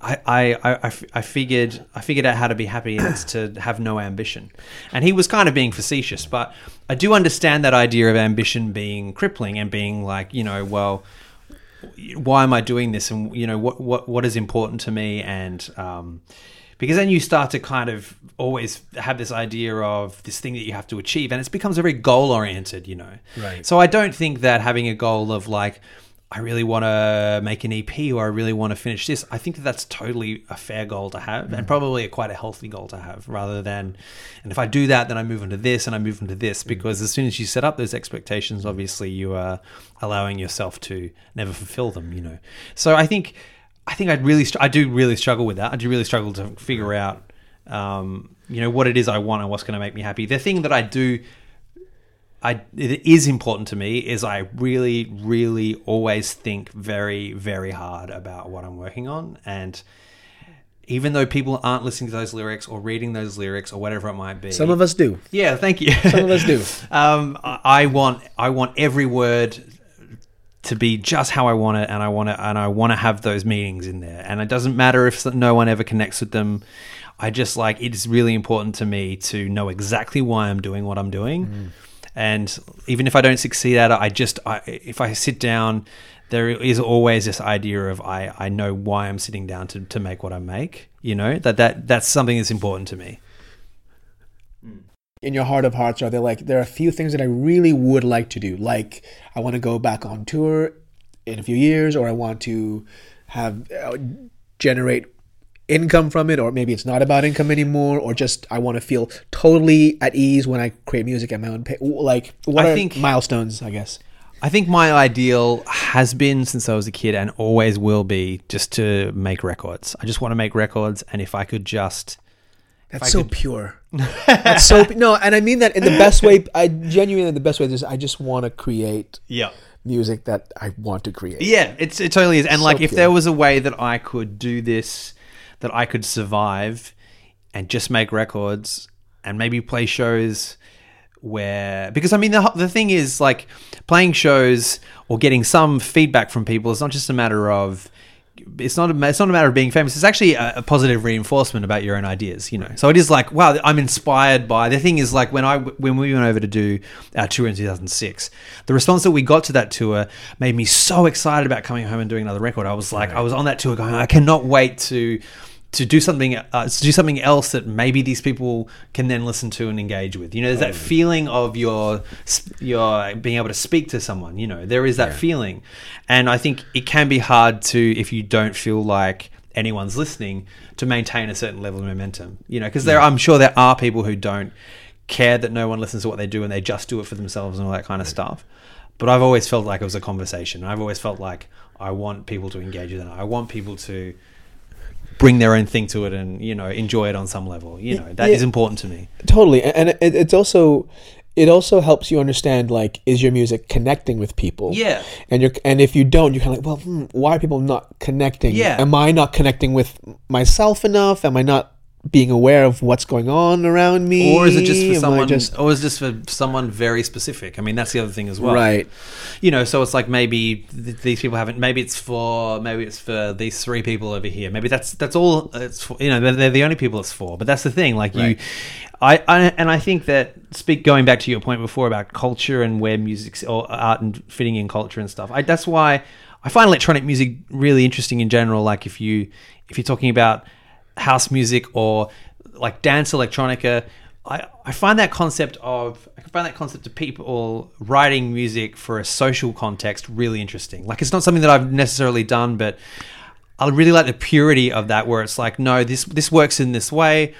[SPEAKER 4] I, I, I, I figured I figured out how to be happy and it's to have no ambition. And he was kind of being facetious, but I do understand that idea of ambition being crippling and being like, you know, well, why am I doing this and you know what what what is important to me and um, because then you start to kind of always have this idea of this thing that you have to achieve and it becomes a very goal oriented you know
[SPEAKER 2] Right.
[SPEAKER 4] so I don't think that having a goal of like I really want to make an EP or I really want to finish this I think that that's totally a fair goal to have and probably a quite a healthy goal to have rather than and if I do that then I move on to this and I move on to this because as soon as you set up those expectations obviously you are allowing yourself to never fulfill them you know so I think I think I'd really, str- I do really struggle with that. I do really struggle to figure out, um, you know, what it is I want and what's going to make me happy. The thing that I do, I it is important to me is I really, really always think very, very hard about what I'm working on, and even though people aren't listening to those lyrics or reading those lyrics or whatever it might be,
[SPEAKER 2] Some of us do.
[SPEAKER 4] yeah, thank you.
[SPEAKER 2] Some of us do.
[SPEAKER 4] um, I I want I want every word to be just how I want it, and I want to and I want to have those meanings in there. And it doesn't matter if no one ever connects with them. I just like it is really important to me to know exactly why I'm doing what I'm doing. And even if I don't succeed at it, I just I, if I sit down, there is always this idea of I, I know why I'm sitting down to, to make what I make. You know that that that's something that's important to me.
[SPEAKER 2] in your heart of hearts are there like there are a few things that I really would like to do like I want to go back on tour in a few years or I want to have uh, generate income from it or maybe it's not about income anymore or just I want to feel totally at ease when I create music at my own pace like what
[SPEAKER 4] I
[SPEAKER 2] are
[SPEAKER 4] think-
[SPEAKER 2] milestones I guess
[SPEAKER 4] I think my ideal has been since I was a kid and always will be just to make records. I just want to make records, and if I could just,
[SPEAKER 2] that's so
[SPEAKER 4] could-
[SPEAKER 2] pure that's so no and I mean that in the best way I genuinely in the best way is I just want to create
[SPEAKER 4] yeah,
[SPEAKER 2] music that I want to create
[SPEAKER 4] yeah, it's it totally is. And
[SPEAKER 2] So
[SPEAKER 4] like, if
[SPEAKER 2] pure.
[SPEAKER 4] there was a way that I could do this, that I could survive, and just make records, and maybe play shows where because I mean the the thing is like playing shows or getting some feedback from people is not just a matter of it's not a, it's not a matter of being famous. It's actually a, a positive reinforcement about your own ideas, you know. So it is like, wow, I'm inspired by. The thing is, like when I when we went over to do our tour in 2006, the response that we got to that tour made me so excited about coming home and doing another record. I was like, I was on that tour going, I cannot wait to to do something uh, to do something else that maybe these people can then listen to and engage with. You know, there's that feeling of your your being able to speak to someone. You know, there is that feeling, and I think it can be hard to if you don't feel like anyone's listening to maintain a certain level of momentum. You know, because there I'm sure there are people who don't care that no one listens to what they do and they just do it for themselves and all that kind of stuff. But I've always felt like it was a conversation. I've always felt like I want people to engage with it. I want people to bring their own thing to it and you know enjoy it on some level. You know that is
[SPEAKER 2] Yeah.
[SPEAKER 4] important to me.
[SPEAKER 2] totally and it, it's also it also helps you understand like is your music connecting with people
[SPEAKER 4] Yeah.
[SPEAKER 2] and you're and if you don't you're kind of like well hmm, why are people not connecting
[SPEAKER 4] Yeah.
[SPEAKER 2] am i not connecting with myself enough am i not being aware of what's going on around me
[SPEAKER 4] Or is it just for someone?
[SPEAKER 2] just-
[SPEAKER 4] or is this for someone very specific? I mean, that's the other thing as well.
[SPEAKER 2] right
[SPEAKER 4] you know so it's like maybe th- these people haven't maybe it's for maybe it's for these three people over here maybe that's that's all it's for, you know they're, they're the only people it's for but that's the thing like you I, I and i think that speak going back to your point before about culture and where music's or art and fitting in culture and stuff I, that's why i find electronic music really interesting in general like if you if you're talking about house music or like dance electronica I, I find that concept of I find that concept of people writing music for a social context really interesting. Like it's not something that I've necessarily done, but I really like the purity of that, where it's like, no, this this works in this way.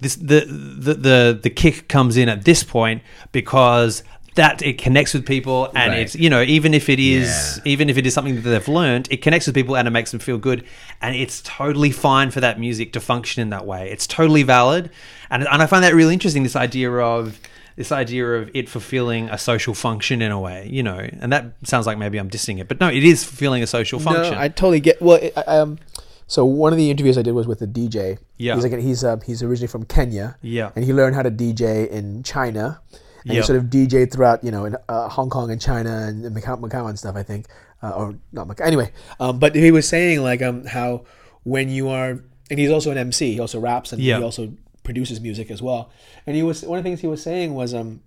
[SPEAKER 4] This the the the, the kick comes in at this point because that it connects with people and
[SPEAKER 2] Right.
[SPEAKER 4] it's you know even if it is
[SPEAKER 2] Yeah.
[SPEAKER 4] even if it is something that they've learned it connects with people and it makes them feel good and it's totally fine for that music to function in that way it's totally valid and, and i find that really interesting this idea of this idea of it fulfilling a social function in a way you know and that sounds like maybe i'm dissing it but no it is fulfilling a social function
[SPEAKER 2] No, I totally get. Well, I, I, um, so one of the interviews I did was with a DJ.
[SPEAKER 4] Yeah.
[SPEAKER 2] he's like he's uh, he's originally from Kenya.
[SPEAKER 4] Yeah.
[SPEAKER 2] and he learned how to DJ in China. And
[SPEAKER 4] Yeah.
[SPEAKER 2] he sort of DJ throughout, you know, in uh, Hong Kong and China and Macau, Macau and stuff. I think, uh, or not Macau. Anyway, um, but he was saying like um how when you are, and he's also an MC. He also raps and
[SPEAKER 4] Yeah.
[SPEAKER 2] he also produces music as well. And he was one of the things he was saying was um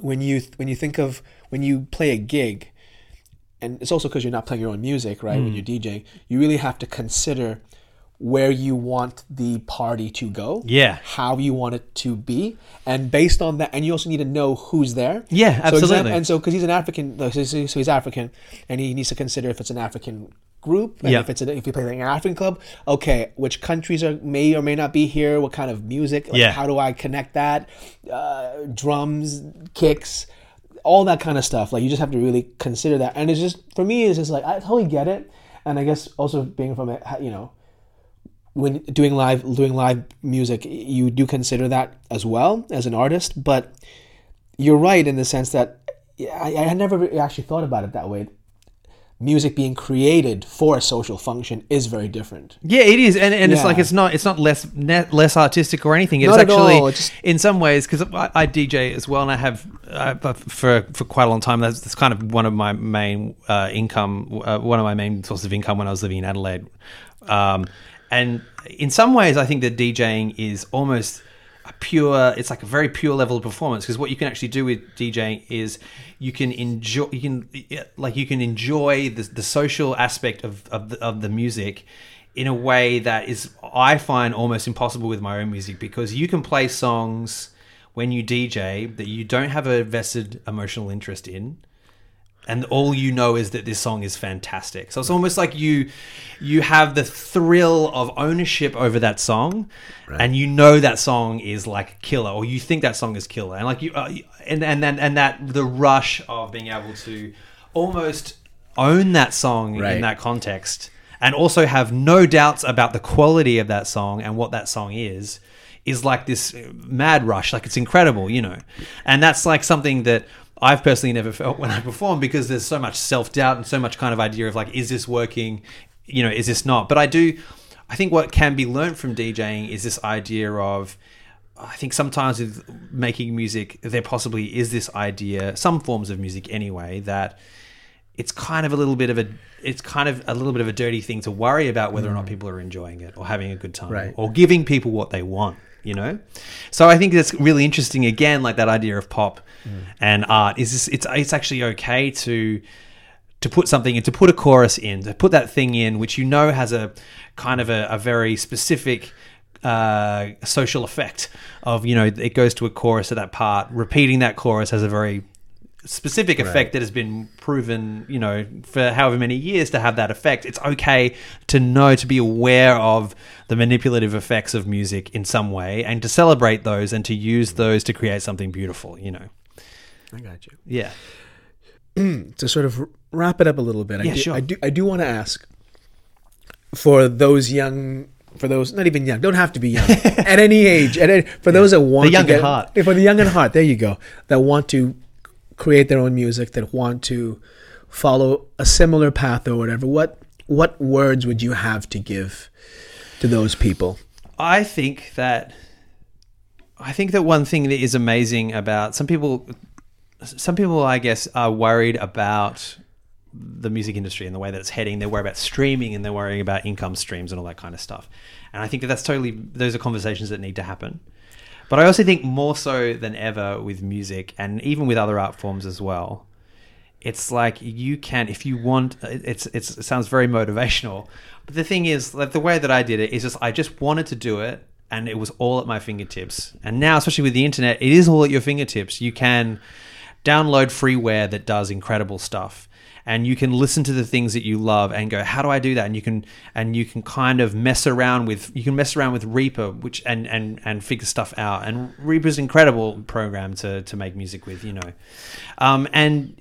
[SPEAKER 2] when you when you think of when you play a gig and it's also because you're not playing your own music, right?
[SPEAKER 4] Hmm.
[SPEAKER 2] When you're DJing, you really have to consider where you want the party to go,
[SPEAKER 4] Yeah.
[SPEAKER 2] how you want it to be, and based on that, and you also need to know who's there.
[SPEAKER 4] Yeah,
[SPEAKER 2] So exam-
[SPEAKER 4] absolutely.
[SPEAKER 2] and so, because he's an African, so he's so he's African, and he needs to consider if it's an African group, and
[SPEAKER 4] Yeah.
[SPEAKER 2] if it's a, if you play like an African club, okay, which countries are may or may not be here, what kind of music, like,
[SPEAKER 4] Yeah.
[SPEAKER 2] how do I connect that, uh, drums, kicks all that kind of stuff. Like you just have to really consider that. And it's just for me, it's just like I totally get it. And I guess also being from a you know when doing live doing live music, you do consider that as well as an artist. But you're right in the sense that I, I never actually thought about it that way. Music being created for a social function is very different.
[SPEAKER 4] Yeah, it is, and, and it's like it's not it's not less less artistic or anything. It's
[SPEAKER 2] Not at
[SPEAKER 4] actually
[SPEAKER 2] all, it's just-
[SPEAKER 4] in some ways because I, I DJ as well, and I have uh, for for quite a long time. That's, that's kind of one of my main uh, income, uh, one of my main sources of income when I was living in Adelaide. Um, and in some ways, I think that DJing is almost a pure. It's like a very pure level of performance because what you can actually do with DJing is you can enjoy. You can like you can enjoy the, the social aspect of of the, of the music in a way that is I find almost impossible with my own music because you can play songs when you DJ that you don't have a vested emotional interest in and all you know is that this song is fantastic. So it's almost like you you have the thrill of ownership over that song, and you know that song is like killer, or you think that song is killer, and like you uh, and and then and that the rush of being able to almost own that song
[SPEAKER 2] Right.
[SPEAKER 4] in that context, and also have no doubts about the quality of that song and what that song is. Is like this mad rush, like it's incredible, you know, and that's like something that I've personally never felt when I perform because there's so much self doubt and so much kind of idea of like, is this working? You know, is this not? But I do, I think what can be learned from DJing is this idea of, I think sometimes with making music, there possibly is this idea, some forms of music anyway, that it's kind of a little bit of a, it's kind of a little bit of a dirty thing to worry about whether or not mm. people are enjoying it or having a good time
[SPEAKER 2] Right.
[SPEAKER 4] or giving people what they want. You know, so I think that's really interesting. Again, like that idea of pop and art is this, it's it's actually okay to to put something in, to put a chorus in, to put that thing in, which you know has a kind of a, a very specific uh, social effect of, you know, it goes to a chorus at that part. Repeating that chorus has a very specific effect that has been proven, you know, for however many years to have that effect. It's okay to know, to be aware of the manipulative effects of music in some way and to celebrate those and to use those to create something beautiful, you know.
[SPEAKER 2] I got you.
[SPEAKER 4] Yeah.
[SPEAKER 2] to sort of wrap it up a little bit, I,
[SPEAKER 4] Yeah,
[SPEAKER 2] do,
[SPEAKER 4] sure.
[SPEAKER 2] I do I do want to ask for those young for those not even young don't have to be young at any age at any, for those that want
[SPEAKER 4] young
[SPEAKER 2] to
[SPEAKER 4] at
[SPEAKER 2] get,
[SPEAKER 4] heart.
[SPEAKER 2] For the young at heart there you go that want to create their own music that want to follow a similar path or whatever what what words would you have to give to those people
[SPEAKER 4] I think that I think that one thing that is amazing about some people some people I guess are worried about the music industry and the way that it's heading. They're worried about streaming and they're worrying about income streams and all that kind of stuff. And I think that that's totally those are conversations that need to happen. But I also think more so than ever with music and even with other art forms as well. It's like you can if you want it's, it's it sounds very motivational. But the thing is like the way that I did it is just I just wanted to do it and it was all at my fingertips. And now especially with the internet, it is all at your fingertips. You can download freeware that does incredible stuff. And you can listen to the things that you love and go how do i do that? And you can and you can kind of mess around with you can mess around with reaper which and and and figure stuff out. And reaper's an incredible program to to make music with you know. Um, and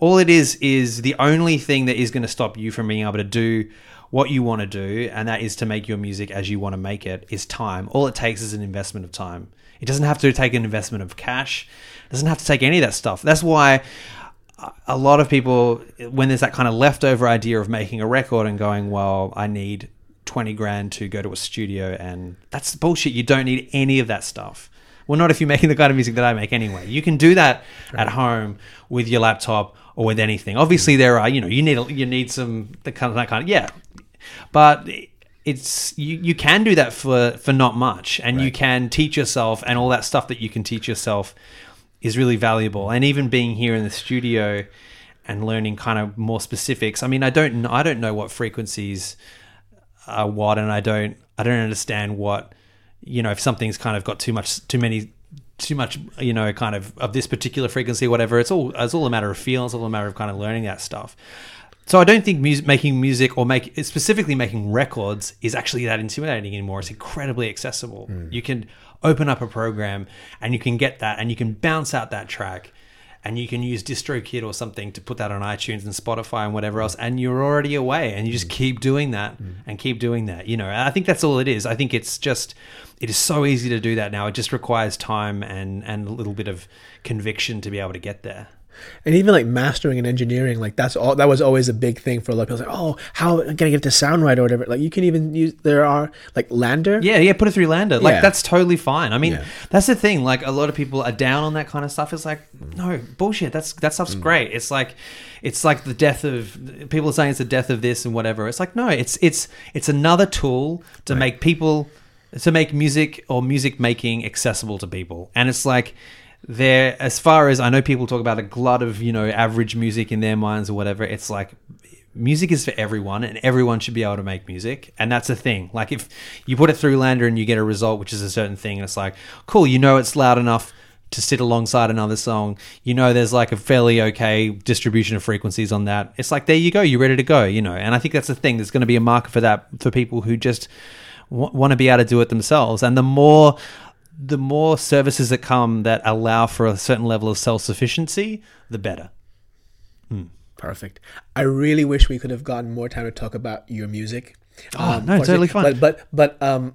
[SPEAKER 4] all it is is the only thing that is going to stop you from being able to do what you want to do and that is to make your music as you want to make it is time. All it takes is an investment of time. It doesn't have to take an investment of cash. It doesn't have to take any of that stuff. That's why a lot of people when there's that kind of leftover idea of making a record and going well i need 20 grand to go to a studio and that's bullshit. You don't need any of that stuff. Well not if you're making the kind of music that i make anyway. You can do that at home with your laptop or with anything. Obviously there are you know you need a- you need some the kind of that kind of yeah. But it's you, you can do that for for not much and you can teach yourself and all that stuff that you can teach yourself is really valuable and even being here in the studio and learning kind of more specifics i mean i don't i don't know what frequencies are what and i don't i don't understand what you know if something's kind of got too much too many too much you know kind of of this particular frequency whatever it's all it's all a matter of feel it's all a matter of kind of learning that stuff so I don't think music, making music or make specifically making records is actually that intimidating anymore. It's incredibly accessible. Mm. You can open up a program and you can get that and you can bounce out that track and you can use DistroKid or something to put that on iTunes and Spotify and whatever else and you're already away and you just mm. keep doing that mm. and keep doing that. You know, I think that's all it is. I think it's just it is so easy to do that now. It just requires time and and a little bit of conviction to be able to get there.
[SPEAKER 2] And even like mastering and engineering like that's all that was always a big thing for a lot of people like oh how am I gonna get to sound right or whatever like you can even use there are like LANDR
[SPEAKER 4] Yeah, yeah, put it through LANDR. Like
[SPEAKER 2] Yeah.
[SPEAKER 4] that's totally fine. I mean,
[SPEAKER 2] Yeah.
[SPEAKER 4] that's the thing. Like a lot of people are down on that kind of stuff. It's like, no, bullshit. That's that
[SPEAKER 2] Mm.
[SPEAKER 4] stuff's great. It's like it's like the death of people are saying it's the death of this and whatever. It's like, no, it's it's it's another tool to make people to make music or music making accessible to people. And it's like there as far as I know people talk about a glut of, you know, average music in their minds or whatever, it's like music is for everyone and everyone should be able to make music. And that's the thing. Like if you put it through LANDR and you get a result which is a certain thing and it's like cool you know it's loud enough to sit alongside another song. You know there's like a fairly okay distribution of frequencies on that. It's like there you go you're ready to go you know. And i think that's the thing. There's going to be a market for that for people who just w- want to be able to do it themselves. And the more the more services that come that allow for a certain level of self-sufficiency the better. Hmm.
[SPEAKER 2] Perfect. I really wish we could have gotten more time to talk about your music.
[SPEAKER 4] Oh, no,
[SPEAKER 2] unfortunately-
[SPEAKER 4] totally fine.
[SPEAKER 2] but but but um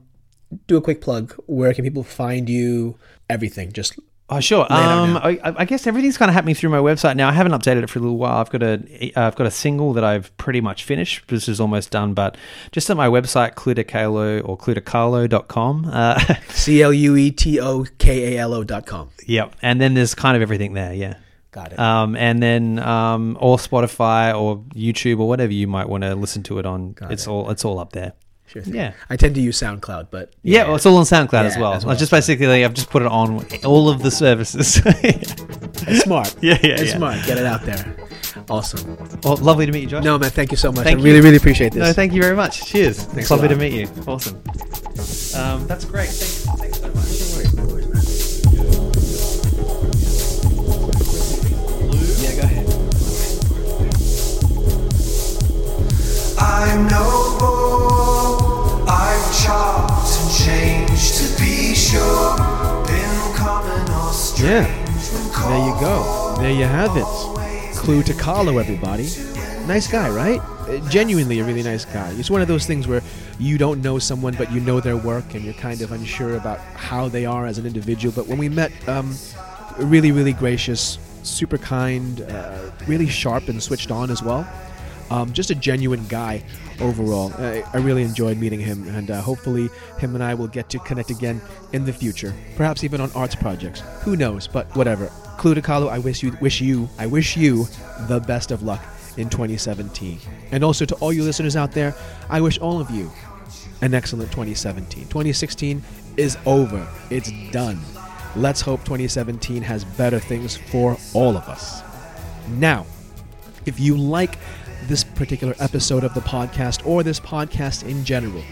[SPEAKER 2] do a quick plug. Where can people find you? Everything. Just
[SPEAKER 4] Oh sure.
[SPEAKER 2] Lay it out
[SPEAKER 4] Um. I, I guess everything's kind of happening through my website now. I haven't updated it for a little while. I've got a uh, I've got a single that I've pretty much finished. This is almost done, but just at my website, cluetokalo or cluetokalo.com. Uh,
[SPEAKER 2] E c-l-u-e-t-o-k-a-l-o dot com
[SPEAKER 4] yep. And then there's kind of everything there. Yeah.
[SPEAKER 2] got it
[SPEAKER 4] Um, and then um, or Spotify or YouTube or whatever you might want to listen to it on.
[SPEAKER 2] Got
[SPEAKER 4] it's
[SPEAKER 2] it.
[SPEAKER 4] all it's all up there.
[SPEAKER 2] Sure thing.
[SPEAKER 4] Yeah.
[SPEAKER 2] i tend to use soundcloud but
[SPEAKER 4] Yeah, well, it's all on SoundCloud as well.
[SPEAKER 2] as well.
[SPEAKER 4] just basically I've just put it on all of the services.
[SPEAKER 2] it's smart
[SPEAKER 4] Yeah, yeah,
[SPEAKER 2] it's
[SPEAKER 4] yeah.
[SPEAKER 2] smart get it out there awesome
[SPEAKER 4] well, lovely to meet you, Josh.
[SPEAKER 2] no man thank you so much
[SPEAKER 4] Thank
[SPEAKER 2] i
[SPEAKER 4] you.
[SPEAKER 2] really really appreciate this
[SPEAKER 4] No, thank you very much. Cheers.
[SPEAKER 2] Thanks
[SPEAKER 4] it's lovely to meet you. Awesome. Um, that's great. Thanks, thanks
[SPEAKER 2] There you go. There you have it. Clue to Kalo, everybody. Nice guy, right? Uh, Genuinely a really nice guy. It's one of those things where you don't know someone, but you know their work, and you're kind of unsure about how they are as an individual. But when we met, um, really, really gracious, super kind, uh, really sharp and switched on as well. Um, just a genuine guy overall. I, I really enjoyed meeting him, and uh, hopefully, him and I will get to connect again in the future. Perhaps even on arts projects. Who knows? But whatever. Kalo, I wish you, wish you, I wish you the best of luck in 2017. And also to all you listeners out there, I wish all of you an excellent 2017. 2016 is over. It's done. Let's hope 2017 has better things for all of us. Now, if you like this particular episode of the podcast or this podcast in general,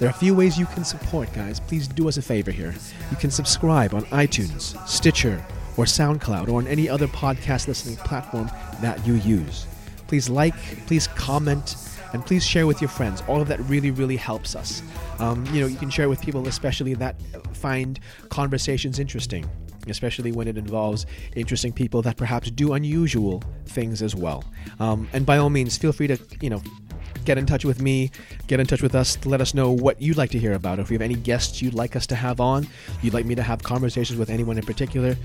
[SPEAKER 2] there are a few ways you can support, guys. Please do us a favor here. You can subscribe on iTunes, Stitcher, or SoundCloud, or on any other podcast listening platform that you use.
[SPEAKER 3] Please like, please comment, and please share with your friends. All of that really, really helps us. Um, you know, you can share with people, especially that find conversations interesting, especially when it involves interesting people that perhaps do unusual things as well. Um, and by all means, feel free to, you know, get in touch with me, get in touch with us, let us know what you'd like to hear about. If you have any guests you'd like us to have on, you'd like me to have conversations with anyone in particular,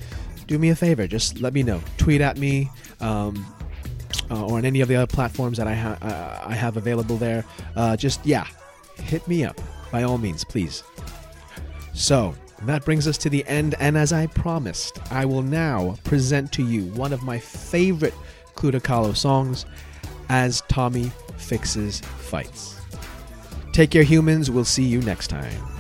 [SPEAKER 3] do me a favor, just let me know. Tweet at me. Um, uh, or on any of the other platforms that I, uh, I have available there. Uh, just, yeah, hit me up by all means, please. So, that brings us to the end, and as I promised, I will now present to you one of my favorite Clue to Kalo songs as Tommy Fixes Fights. Take care, humans. We'll see you next time.